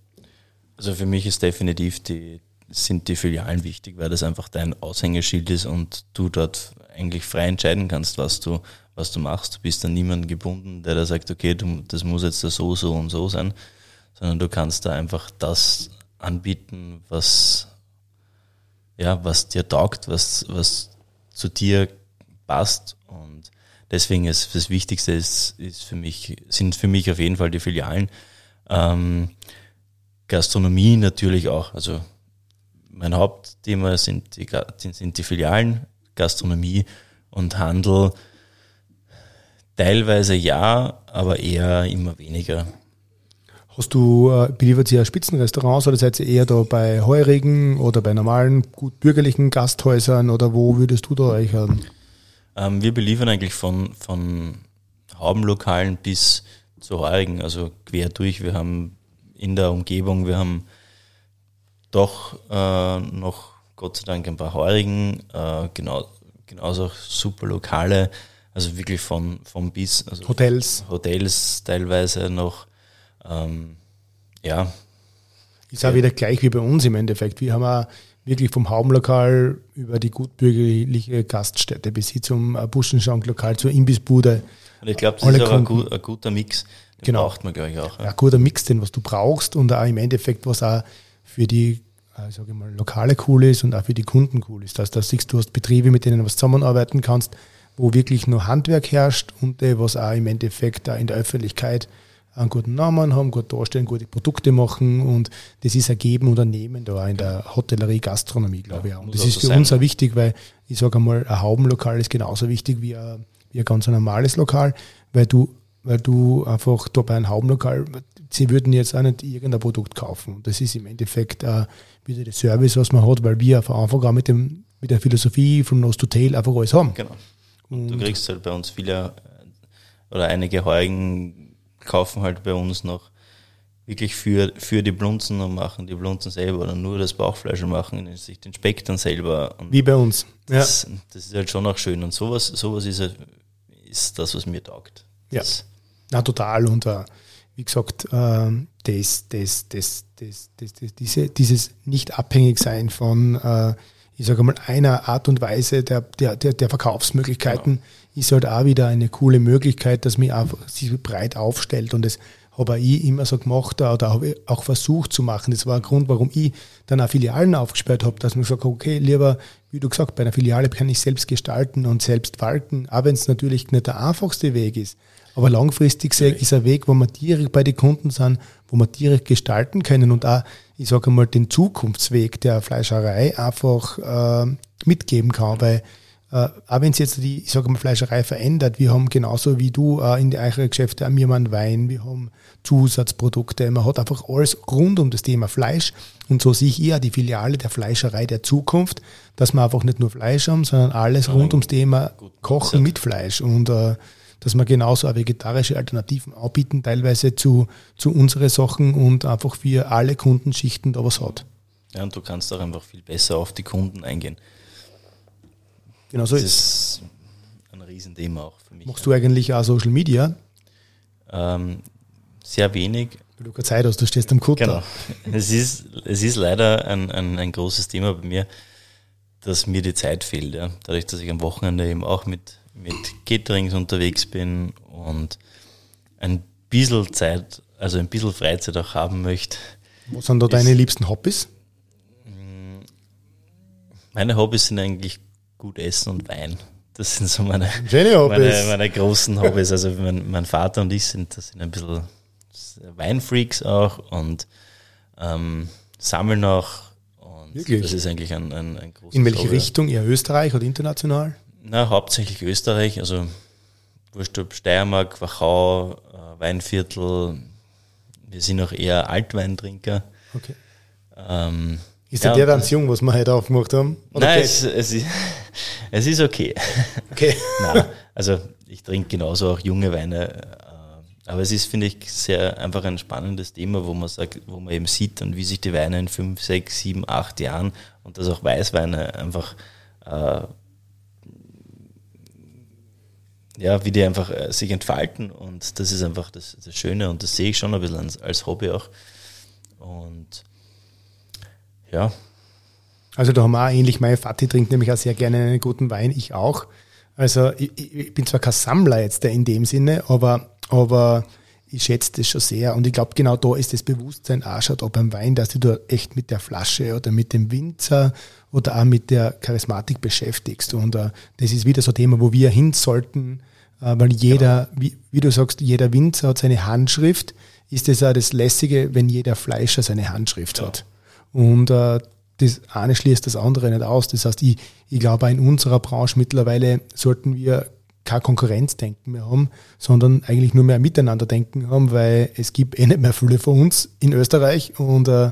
[SPEAKER 2] Also für mich ist definitiv die, sind die Filialen wichtig, weil das einfach dein Aushängeschild ist und du dort eigentlich frei entscheiden kannst, was du, was du machst. Du bist an niemanden gebunden, der da sagt, okay, du, das muss jetzt da so, so und so sein, sondern du kannst da einfach das anbieten, was, ja, was dir taugt, was, was zu dir passt und deswegen ist das Wichtigste ist, ist für mich, sind für mich auf jeden Fall die Filialen. Ähm, Gastronomie natürlich auch. Also mein Hauptthema sind die, sind die Filialen, Gastronomie und Handel Teilweise ja, aber eher immer weniger.
[SPEAKER 1] Hast du, äh, beliefert ihr Spitzenrestaurants oder seid ihr eher da bei Heurigen oder bei normalen, gut bürgerlichen Gasthäusern oder wo würdest du da euch an?
[SPEAKER 2] Ähm, wir beliefern eigentlich von, von Haubenlokalen bis zu Heurigen, also quer durch. Wir haben in der Umgebung, wir haben doch äh, noch Gott sei Dank ein paar Heurigen, äh, genau, genauso super Lokale. Also wirklich von, von bis. Also
[SPEAKER 1] Hotels.
[SPEAKER 2] Hotels teilweise noch. Ähm, ja.
[SPEAKER 1] Ist auch wieder gleich wie bei uns im Endeffekt. Wir haben auch wirklich vom Haubenlokal über die gutbürgerliche Gaststätte bis hin zum äh, Buschenschanklokal zur Imbissbude.
[SPEAKER 2] Und ich glaube, das ist auch ein, gut, ein, guter Mix. Den genau. braucht man, glaube ich, auch.
[SPEAKER 1] Ja. Ein guter Mix, den was du brauchst und auch im Endeffekt, was auch für die äh, sage mal, Lokale cool ist und auch für die Kunden cool ist. Dass du siehst, du hast Betriebe, mit denen du was zusammenarbeiten kannst, wo wirklich nur Handwerk herrscht und die, was auch im Endeffekt auch in der Öffentlichkeit einen guten Namen haben, gut darstellen, gute Produkte machen und das ist ein Geben und ein Nehmen da in der Hotellerie, Gastronomie, glaube ja, ich auch. Und das ist für sein. uns auch wichtig, weil ich sage einmal, ein Haubenlokal ist genauso wichtig wie ein, wie ein ganz normales Lokal, weil du, weil du einfach da bei einem Haubenlokal, sie würden jetzt auch nicht irgendein Produkt kaufen. Das ist im Endeffekt äh, wieder der Service, was man hat, weil wir von Anfang an mit, dem, mit der Philosophie von Nose to Tail einfach alles haben.
[SPEAKER 2] Genau. Und du kriegst halt bei uns viele oder einige Heugen kaufen halt bei uns noch wirklich für, für die Blunzen und machen die Blunzen selber oder nur das Bauchfleisch und machen sich den Speck dann selber. Und
[SPEAKER 1] Wie bei uns.
[SPEAKER 2] Ja. Das, das, ist halt schon auch schön. Und sowas, sowas ist, halt, ist das, was mir taugt.
[SPEAKER 1] Das ja. Na, total. Und uh, wie gesagt, uh, das, das, das, das, diese, dieses nicht abhängig sein von uh, ich sage mal, einer Art und Weise der, der, der, Verkaufsmöglichkeiten genau. ist halt auch wieder eine coole Möglichkeit, dass man sich breit aufstellt und das habe ich immer so gemacht oder habe auch versucht zu machen. Das war ein Grund, warum ich dann auch Filialen aufgesperrt habe, dass man gesagt hat, okay, lieber, wie du gesagt, bei einer Filiale kann ich selbst gestalten und selbst walten, auch wenn es natürlich nicht der einfachste Weg ist. Aber langfristig sehe ich, ist ein Weg, wo wir direkt bei den Kunden sind, wo wir direkt gestalten können und auch, ich sage einmal, den Zukunftsweg der Fleischerei einfach äh, mitgeben kann, weil äh, auch wenn es jetzt die, ich sage mal, Fleischerei verändert, wir haben genauso wie du äh, in die eigenen Geschäfte, auch wir haben Wein, wir haben Zusatzprodukte, man hat einfach alles rund um das Thema Fleisch und so sehe ich eher die Filiale der Fleischerei der Zukunft, dass wir einfach nicht nur Fleisch haben, sondern alles rund ums Thema Kochen mit Fleisch und äh, dass wir genauso auch vegetarische Alternativen anbieten, teilweise zu, zu unseren Sachen und einfach für alle Kundenschichten da was hat.
[SPEAKER 2] Ja, und du kannst auch einfach viel besser auf die Kunden eingehen.
[SPEAKER 1] Genau so
[SPEAKER 2] das ist ein Riesenthema auch für mich.
[SPEAKER 1] Machst du eigentlich auch Social Media?
[SPEAKER 2] Ähm, sehr wenig.
[SPEAKER 1] Weil du keine Zeit hast, du stehst am Kutter.
[SPEAKER 2] Genau. Es ist, es ist leider ein, ein, ein großes Thema bei mir. dass mir die Zeit fehlt. Ja. Dadurch, dass ich am Wochenende eben auch mit, mit Caterings unterwegs bin und ein bisschen Zeit, also ein bisschen Freizeit auch haben möchte.
[SPEAKER 1] Was sind da deine liebsten Hobbys?
[SPEAKER 2] Meine Hobbys sind eigentlich gut essen und Wein. Das sind so meine, meine, meine großen Hobbys. Also mein, mein Vater und ich sind, das sind ein bisschen Weinfreaks auch und ähm, sammeln auch. Und
[SPEAKER 1] Wirklich?
[SPEAKER 2] das ist eigentlich ein, ein, ein großes
[SPEAKER 1] In welche
[SPEAKER 2] Hobby.
[SPEAKER 1] Richtung? Eher Österreich oder international?
[SPEAKER 2] Na, hauptsächlich Österreich, also wurscht ob Steiermark, Wachau, äh, Weinviertel. Wir sind auch eher Altweintrinker.
[SPEAKER 1] Okay.
[SPEAKER 2] Ähm,
[SPEAKER 1] Ist
[SPEAKER 2] ja,
[SPEAKER 1] der ganz jung, was wir heute aufgemacht haben? Oder
[SPEAKER 2] Nein, es, es, ist, es ist okay.
[SPEAKER 1] okay.
[SPEAKER 2] Nein, also ich trinke genauso auch junge Weine. äh, Aber es ist, finde ich, sehr einfach ein spannendes Thema, wo man sagt, wo man eben sieht und wie sich die Weine in fünf, sechs, sieben, acht Jahren und dass auch Weißweine einfach äh, ja, wie die einfach äh, sich entfalten und das ist einfach das, das Schöne und das sehe ich schon ein bisschen als, als Hobby auch. Und ja,
[SPEAKER 1] Also da haben wir auch ähnlich, meine Vati trinkt nämlich auch sehr gerne einen guten Wein, ich auch. Also ich, ich bin zwar kein Sammler jetzt in dem Sinne, aber, aber ich schätze das schon sehr. Und ich glaube, genau da ist das Bewusstsein auch schon da beim Wein, dass du da echt mit der Flasche oder mit dem Winzer oder auch mit der Charismatik beschäftigst. Und äh, das ist wieder so ein Thema, wo wir hin sollten, weil jeder, wie, wie du sagst, jeder Winzer hat seine Handschrift. Ist das auch das Lässige, wenn jeder Fleischer seine Handschrift hat. Und äh, das eine schließt das andere nicht aus. Das heißt, ich, ich glaube, in unserer Branche mittlerweile sollten wir kein Konkurrenzdenken mehr haben, sondern eigentlich nur mehr Miteinander denken haben, weil es gibt eh nicht mehr viele von uns in Österreich und äh,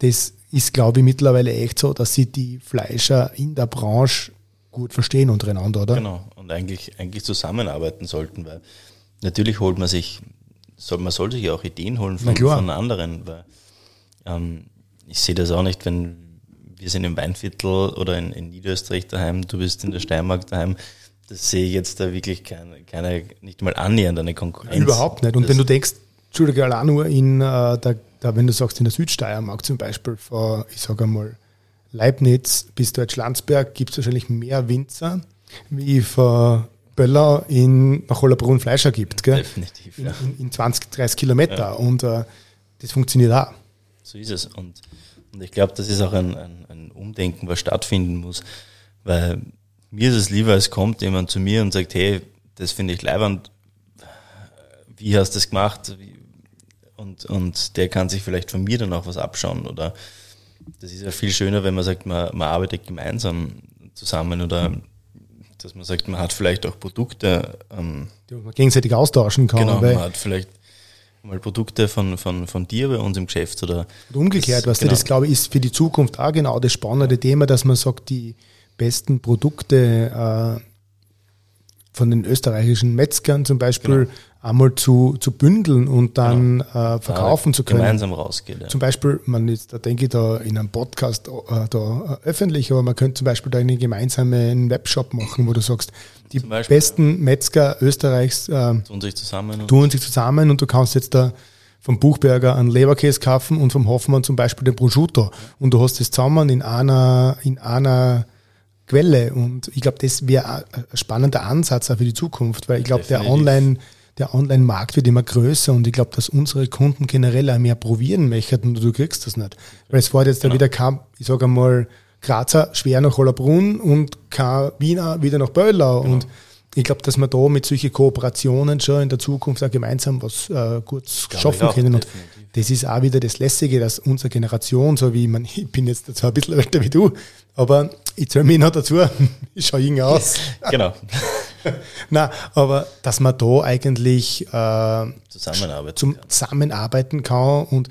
[SPEAKER 1] das ist, glaube ich, mittlerweile echt so, dass sie die Fleischer in der Branche gut verstehen untereinander, oder?
[SPEAKER 2] Genau, und eigentlich, eigentlich zusammenarbeiten sollten, weil natürlich holt man sich, soll, man soll sich ja auch Ideen holen von, von anderen, weil ähm, ich sehe das auch nicht, wenn wir sind im Weinviertel oder in, in Niederösterreich daheim, du bist in der Steiermark daheim, das sehe ich jetzt da wirklich keine, keine nicht mal annähernd eine Konkurrenz.
[SPEAKER 1] Überhaupt nicht. Und
[SPEAKER 2] das,
[SPEAKER 1] wenn du denkst, Entschuldige, allein nur in äh, der, der, wenn du sagst, in der Südsteiermark zum Beispiel, von, ich sage einmal, Leibniz bis Deutschlandsberg gibt es wahrscheinlich mehr Winzer, wie von Böller in, nach Hollerbrunn Fleischer gibt, gell?
[SPEAKER 2] Definitiv,
[SPEAKER 1] In,
[SPEAKER 2] ja.
[SPEAKER 1] in, in 20, 30 Kilometer. Und äh, das funktioniert auch.
[SPEAKER 2] So ist es. Und, und ich glaube, das ist auch ein, ein, ein Umdenken, was stattfinden muss. Weil mir ist es lieber, es kommt jemand zu mir und sagt, hey, das finde ich leibend, wie hast du das gemacht? Und, und der kann sich vielleicht von mir dann auch was abschauen. Oder das ist ja viel schöner, wenn man sagt, man, man arbeitet gemeinsam zusammen oder dass man sagt, man hat vielleicht auch Produkte, ähm,
[SPEAKER 1] Die man gegenseitig austauschen kann.
[SPEAKER 2] genau, man hat vielleicht mal Produkte von, von, von dir bei uns im Geschäft oder
[SPEAKER 1] Und umgekehrt, du,
[SPEAKER 2] genau.
[SPEAKER 1] das glaube ich ist für die Zukunft auch genau das spannende Thema, dass man sagt, die besten Produkte äh, von den österreichischen Metzgern zum Beispiel
[SPEAKER 2] Genau.
[SPEAKER 1] einmal zu, zu bündeln und dann äh, verkaufen zu können.
[SPEAKER 2] gemeinsam rausgeht. Ja.
[SPEAKER 1] Zum Beispiel, man jetzt, da denke ich da in einem Podcast äh, da äh, öffentlich, aber man könnte zum Beispiel da einen gemeinsamen Webshop machen, wo du sagst, die
[SPEAKER 2] Beispiel,
[SPEAKER 1] besten Metzger Österreichs äh,
[SPEAKER 2] tun sich zusammen und
[SPEAKER 1] tun sich zusammen und du kannst jetzt da vom Buchberger einen Leberkäse kaufen und vom Hoffmann zum Beispiel den Prosciutto. Und du hast das zusammen in einer, in einer Quelle. Und ich glaube, das wäre ein spannender Ansatz auch für die Zukunft, weil ich glaube, der. Online, der Online-Markt wird immer größer und ich glaube, dass unsere Kunden generell auch mehr probieren möchten und du kriegst das nicht. Weil es fährt jetzt da
[SPEAKER 2] Genau.
[SPEAKER 1] wieder kein, ich sage einmal, Grazer schwer nach Hollerbrunn und kein Wiener wieder nach Böllau.
[SPEAKER 2] Genau.
[SPEAKER 1] Und ich glaube, dass wir da mit solchen Kooperationen schon in der Zukunft auch gemeinsam was äh, gut schaffen
[SPEAKER 2] ich
[SPEAKER 1] können. Und
[SPEAKER 2] definitiv.
[SPEAKER 1] das ist auch wieder das Lässige, dass unsere Generation, so wie man, ich bin jetzt zwar ein bisschen älter wie du, aber ich zähle mich noch dazu, ich schaue jung aus.
[SPEAKER 2] genau
[SPEAKER 1] Nein, aber dass man da eigentlich äh,
[SPEAKER 2] zusammenarbeiten.
[SPEAKER 1] zum
[SPEAKER 2] kann.
[SPEAKER 1] Zusammenarbeiten kann und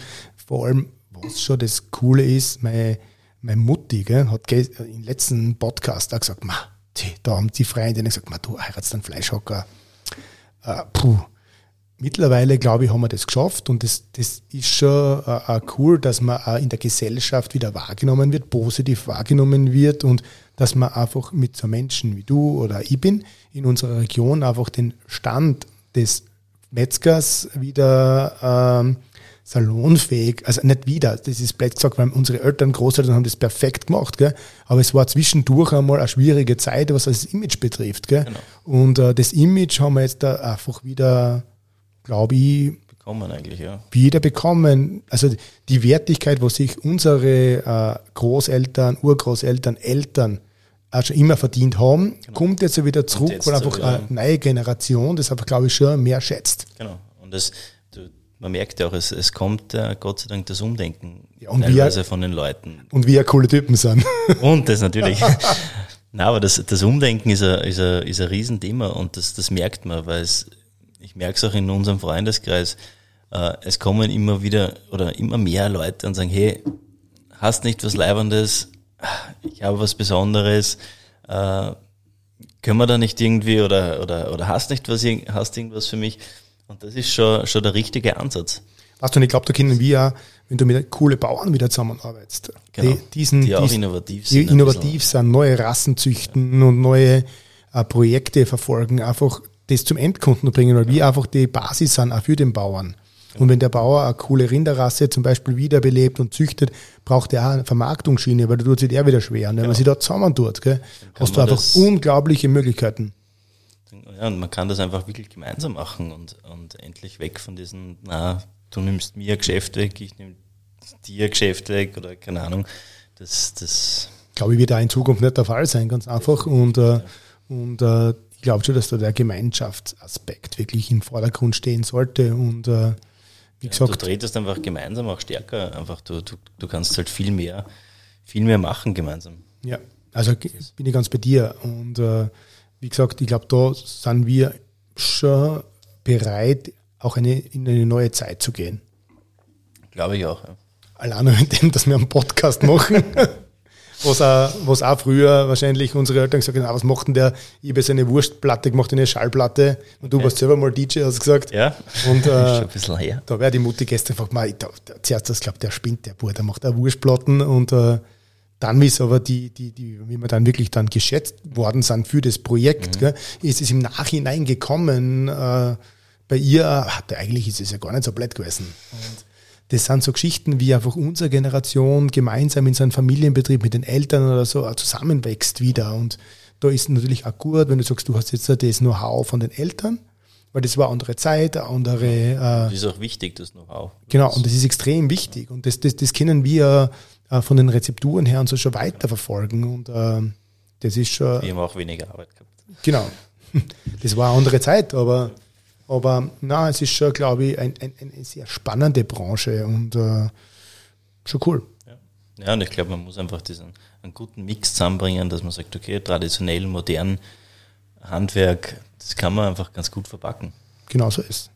[SPEAKER 1] vor allem, was schon das Coole ist, meine, meine Mutti gell, hat ge- im letzten Podcast auch gesagt, ma, die, da haben die Freundinnen gesagt, ma, du heiratst einen Fleischhocker. Äh, puh. Mittlerweile, glaube ich, haben wir das geschafft und das, das ist schon äh, auch cool, dass man auch in der Gesellschaft wieder wahrgenommen wird, positiv wahrgenommen wird und dass man einfach mit so Menschen wie du oder ich bin in unserer Region einfach den Stand des Metzgers wieder ähm, salonfähig, also nicht wieder, das ist blöd gesagt, weil unsere Eltern, Großeltern haben das perfekt gemacht, gell? aber es war zwischendurch einmal eine schwierige Zeit, was das Image betrifft. Gell? Genau. Und äh, das Image haben wir jetzt da einfach wieder, glaube ich,
[SPEAKER 2] bekommen eigentlich, ja.
[SPEAKER 1] Wieder bekommen. Also die Wertigkeit, wo sich unsere äh, Großeltern, Urgroßeltern, Eltern auch schon immer verdient haben, genau. kommt jetzt wieder zurück, jetzt weil einfach eine neue Generation das einfach, glaube ich, schon mehr schätzt.
[SPEAKER 2] Genau. Und das, man merkt ja auch, es, es kommt äh, Gott sei Dank das Umdenken
[SPEAKER 1] ja, und teilweise
[SPEAKER 2] wir, von den Leuten.
[SPEAKER 1] Und wir coole Typen sind.
[SPEAKER 2] Und das natürlich. Nein, aber das, das Umdenken ist ein, ist, ein, ist ein Riesenthema und das, das merkt man, weil es, ich merke es auch in unserem Freundeskreis, äh, es kommen immer wieder oder immer mehr Leute und sagen, hey, hast nicht was Leibendes, ich habe was Besonderes, äh, können wir da nicht irgendwie oder, oder, oder hast nicht was, hast irgendwas für mich? Und das ist schon, schon der richtige Ansatz.
[SPEAKER 1] Weißt du, ich glaube, da können wir, wenn du mit coolen Bauern wieder zusammenarbeitest,
[SPEAKER 2] genau.
[SPEAKER 1] die, diesen,
[SPEAKER 2] die
[SPEAKER 1] auch
[SPEAKER 2] diesen, innovativ sind.
[SPEAKER 1] Die innovativ sind, neue Rassen züchten und neue äh, Projekte verfolgen, einfach das zum Endkunden bringen, weil wir einfach die Basis sind, auch für den Bauern. Und wenn der Bauer eine coole Rinderrasse zum Beispiel wiederbelebt und züchtet, braucht er auch eine Vermarktungsschiene, weil da tut sich der wieder schwer. Und wenn genau. man sich da zusammen tut, gell, hast du einfach unglaubliche Möglichkeiten.
[SPEAKER 2] Ja, und man kann das einfach wirklich gemeinsam machen und, und endlich weg von diesen, na, du nimmst mir ein Geschäft weg, ich nehme dir ein Geschäft weg oder keine Ahnung. Das, das
[SPEAKER 1] glaube ich, wird auch in Zukunft nicht der Fall sein, ganz einfach. Und, äh, und äh, glaube schon, dass da der Gemeinschaftsaspekt wirklich im Vordergrund stehen sollte. Und äh, wie gesagt.
[SPEAKER 2] Ja, du tretest einfach gemeinsam auch stärker. Einfach du, du, du kannst halt viel mehr, viel mehr machen gemeinsam.
[SPEAKER 1] Ja, also bin ich ganz bei dir. Und äh, wie gesagt, ich glaube, da sind wir schon bereit, auch eine, in eine neue Zeit zu gehen.
[SPEAKER 2] Glaube ich auch. Ja.
[SPEAKER 1] Allein in dem, dass wir einen Podcast machen. was auch, was auch früher wahrscheinlich unsere Eltern gesagt haben, ah, was macht denn der? Ich habe jetzt eine Wurstplatte gemacht, eine Schallplatte. Und du okay. warst selber mal DJ, hast du gesagt.
[SPEAKER 2] Ja,
[SPEAKER 1] und, äh,
[SPEAKER 2] schon ein bisschen her.
[SPEAKER 1] Da wäre die Mutti gestern gefragt, mal, da, da, zuerst, das glaubt, der spinnt, der Bub, der macht auch Wurstplatten. Und äh, dann, wie es aber die, die, die, wie wir dann wirklich dann geschätzt worden sind für das Projekt, mhm. gell, ist es im Nachhinein gekommen, äh, bei ihr, hat, eigentlich ist es ja gar nicht so blöd gewesen. Und das sind so Geschichten, wie einfach unsere Generation gemeinsam in so einem Familienbetrieb mit den Eltern oder so zusammenwächst wieder. Und da ist natürlich auch gut, wenn du sagst, du hast jetzt das Know-how von den Eltern, weil das war eine andere Zeit, eine andere. Äh,
[SPEAKER 2] das ist auch wichtig, das Know-how.
[SPEAKER 1] Genau, und das ist extrem wichtig. Und das, das, das können wir äh, von den Rezepturen her und so schon weiterverfolgen. Und äh, das ist schon.
[SPEAKER 2] Wir haben auch weniger Arbeit gehabt.
[SPEAKER 1] Genau. Das war eine andere Zeit, aber aber na, es ist schon, glaube ich, ein, ein, eine sehr spannende Branche und äh, schon cool.
[SPEAKER 2] Ja. ja, und ich glaube, man muss einfach diesen einen guten Mix zusammenbringen, dass man sagt, okay, traditionell, modern, Handwerk, das kann man einfach ganz gut verpacken.
[SPEAKER 1] Genau so ist.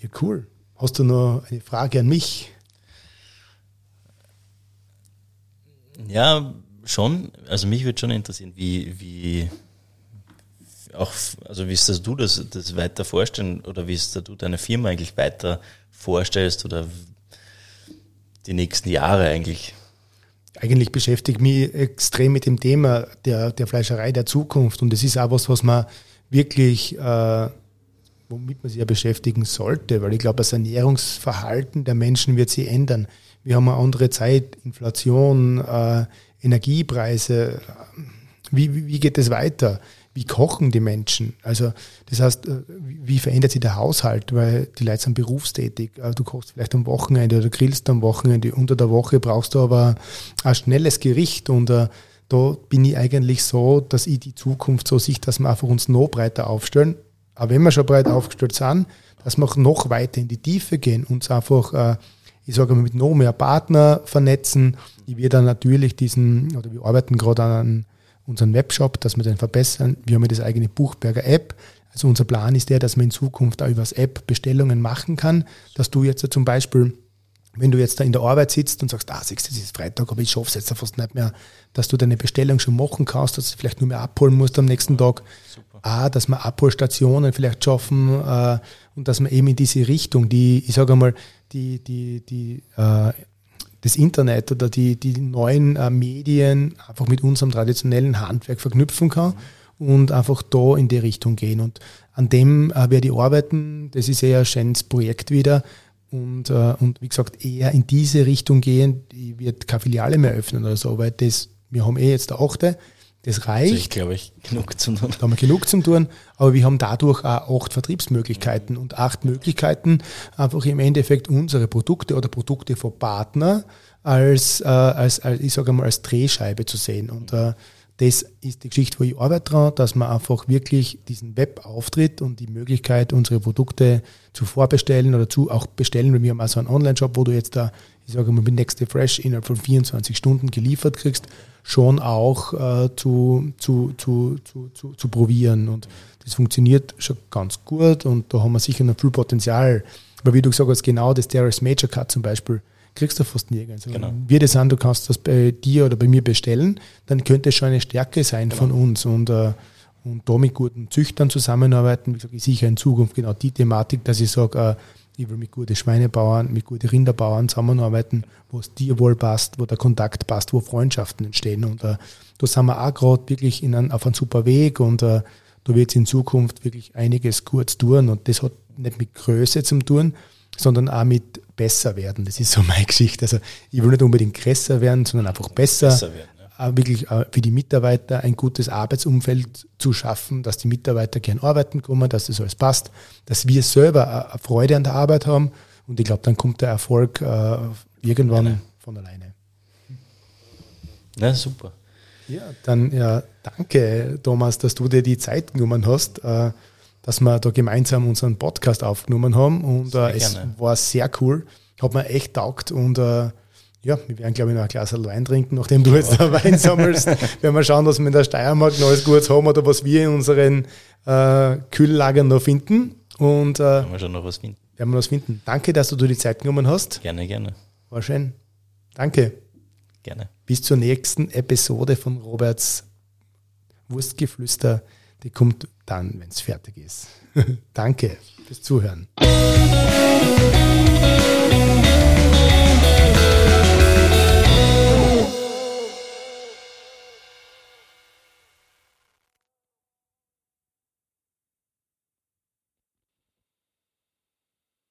[SPEAKER 1] Ja, cool. Hast du noch eine Frage an mich?
[SPEAKER 2] Ja, schon. Also mich würde schon interessieren, wie, wie, auch, also wie ist das du das, das weiter vorstellen oder wie ist das du deine Firma eigentlich weiter vorstellst oder die nächsten Jahre eigentlich?
[SPEAKER 1] Eigentlich beschäftigt mich extrem mit dem Thema der, der Fleischerei der Zukunft und das ist auch was, was man wirklich, äh, womit man sich ja beschäftigen sollte, weil ich glaube, das Ernährungsverhalten der Menschen wird sich ändern. Wir haben eine andere Zeit, Inflation, äh, Energiepreise. Wie, wie, wie geht es weiter? Wie kochen die Menschen? Also das heißt, äh, wie verändert sich der Haushalt? Weil die Leute sind berufstätig. Äh, du kochst vielleicht am Wochenende oder grillst am Wochenende. Unter der Woche brauchst du aber ein schnelles Gericht und uh, da bin ich eigentlich so, dass ich die Zukunft so sehe, dass wir einfach uns noch breiter aufstellen. Aber wenn wir schon breit aufgestellt sind, dass wir noch weiter in die Tiefe gehen, uns einfach, ich sage mal, mit noch mehr Partner vernetzen. Ich werde dann natürlich diesen, oder wir arbeiten gerade an unseren Webshop, dass wir den verbessern. Wir haben ja das eigene Buchberger App. Also unser Plan ist der, dass man in Zukunft auch über das App Bestellungen machen kann, dass du jetzt zum Beispiel wenn du jetzt da in der Arbeit sitzt und sagst, ah, siehst du, es ist Freitag, aber ich schaffe es jetzt fast nicht mehr, dass du deine Bestellung schon machen kannst, dass du vielleicht nur mehr abholen musst am nächsten Tag. Super. Ah, dass wir Abholstationen vielleicht schaffen äh, und dass man eben in diese Richtung, die, ich sage einmal, die, die, die äh, das Internet oder die, die neuen äh, Medien einfach mit unserem traditionellen Handwerk verknüpfen kann und einfach da in die Richtung gehen. Und an dem äh, werde ich arbeiten. Das ist eher ein schönes Projekt wieder. und, äh, und wie gesagt, eher in diese Richtung gehen, die wird keine Filiale mehr öffnen oder so, weil das, wir haben eh jetzt der achte, das reicht. Also
[SPEAKER 2] ich glaube, ich genug zum
[SPEAKER 1] tun. Da haben wir genug zum tun, aber wir haben dadurch auch acht Vertriebsmöglichkeiten und acht Möglichkeiten, einfach im Endeffekt unsere Produkte oder Produkte von Partner als, äh, als, als ich sage mal, als Drehscheibe zu sehen. Und äh, das ist die Geschichte, wo ich arbeite dran, dass man einfach wirklich diesen Webauftritt und die Möglichkeit, unsere Produkte zu vorbestellen oder zu auch bestellen, weil wir haben also einen Online-Shop, wo du jetzt da, ich sage mal, mit Next Fresh innerhalb von 24 Stunden geliefert kriegst, schon auch äh, zu, zu, zu, zu, zu, zu probieren. Und das funktioniert schon ganz gut und da haben wir sicher noch viel Potenzial. Aber wie du gesagt hast, genau das Darius Major Cut zum Beispiel, kriegst du fast nirgends. Genau. Wenn wir das an, du kannst das bei dir oder bei mir bestellen, dann könnte es schon eine Stärke sein genau. von uns. Und, äh, und da mit guten Züchtern zusammenarbeiten, wie gesagt, ist sicher in Zukunft genau die Thematik, dass ich sage, äh, ich will mit guten Schweinebauern, mit guten Rinderbauern zusammenarbeiten, wo es dir wohl passt, wo der Kontakt passt, wo Freundschaften entstehen. Und äh, da sind wir auch gerade wirklich in ein, auf einem super Weg und äh, da wird es in Zukunft wirklich einiges kurz tun. Und das hat nicht mit Größe zu tun, sondern auch mit besser werden. Das ist so meine Geschichte. Also ich will nicht unbedingt größer werden, sondern einfach besser. besser werden. Wirklich äh, für die Mitarbeiter ein gutes Arbeitsumfeld zu schaffen, dass die Mitarbeiter gern arbeiten kommen, dass das alles passt, dass wir selber eine Freude an der Arbeit haben. Und ich glaube, dann kommt der Erfolg äh, irgendwann ja, von alleine.
[SPEAKER 2] Ja, super.
[SPEAKER 1] Ja, dann ja, danke, Thomas, dass du dir die Zeit genommen hast. Äh, dass wir da gemeinsam unseren Podcast aufgenommen haben und äh, es war sehr cool. Hat mir echt taugt und äh, ja, wir werden, glaube ich, noch ein Glas Wein trinken, nachdem du jetzt da Wein sammelst. werden wir schauen, dass wir in der Steiermark noch alles Gutes haben oder was wir in unseren äh, Kühllagern noch finden. Und äh, werden wir schon noch was finden. Werden wir was finden. Danke, dass du dir die Zeit genommen hast.
[SPEAKER 2] Gerne, gerne.
[SPEAKER 1] War schön. Danke.
[SPEAKER 2] Gerne.
[SPEAKER 1] Bis zur nächsten Episode von Roberts Wurstgeflüster. Die kommt dann, wenn es fertig ist. Danke fürs Zuhören.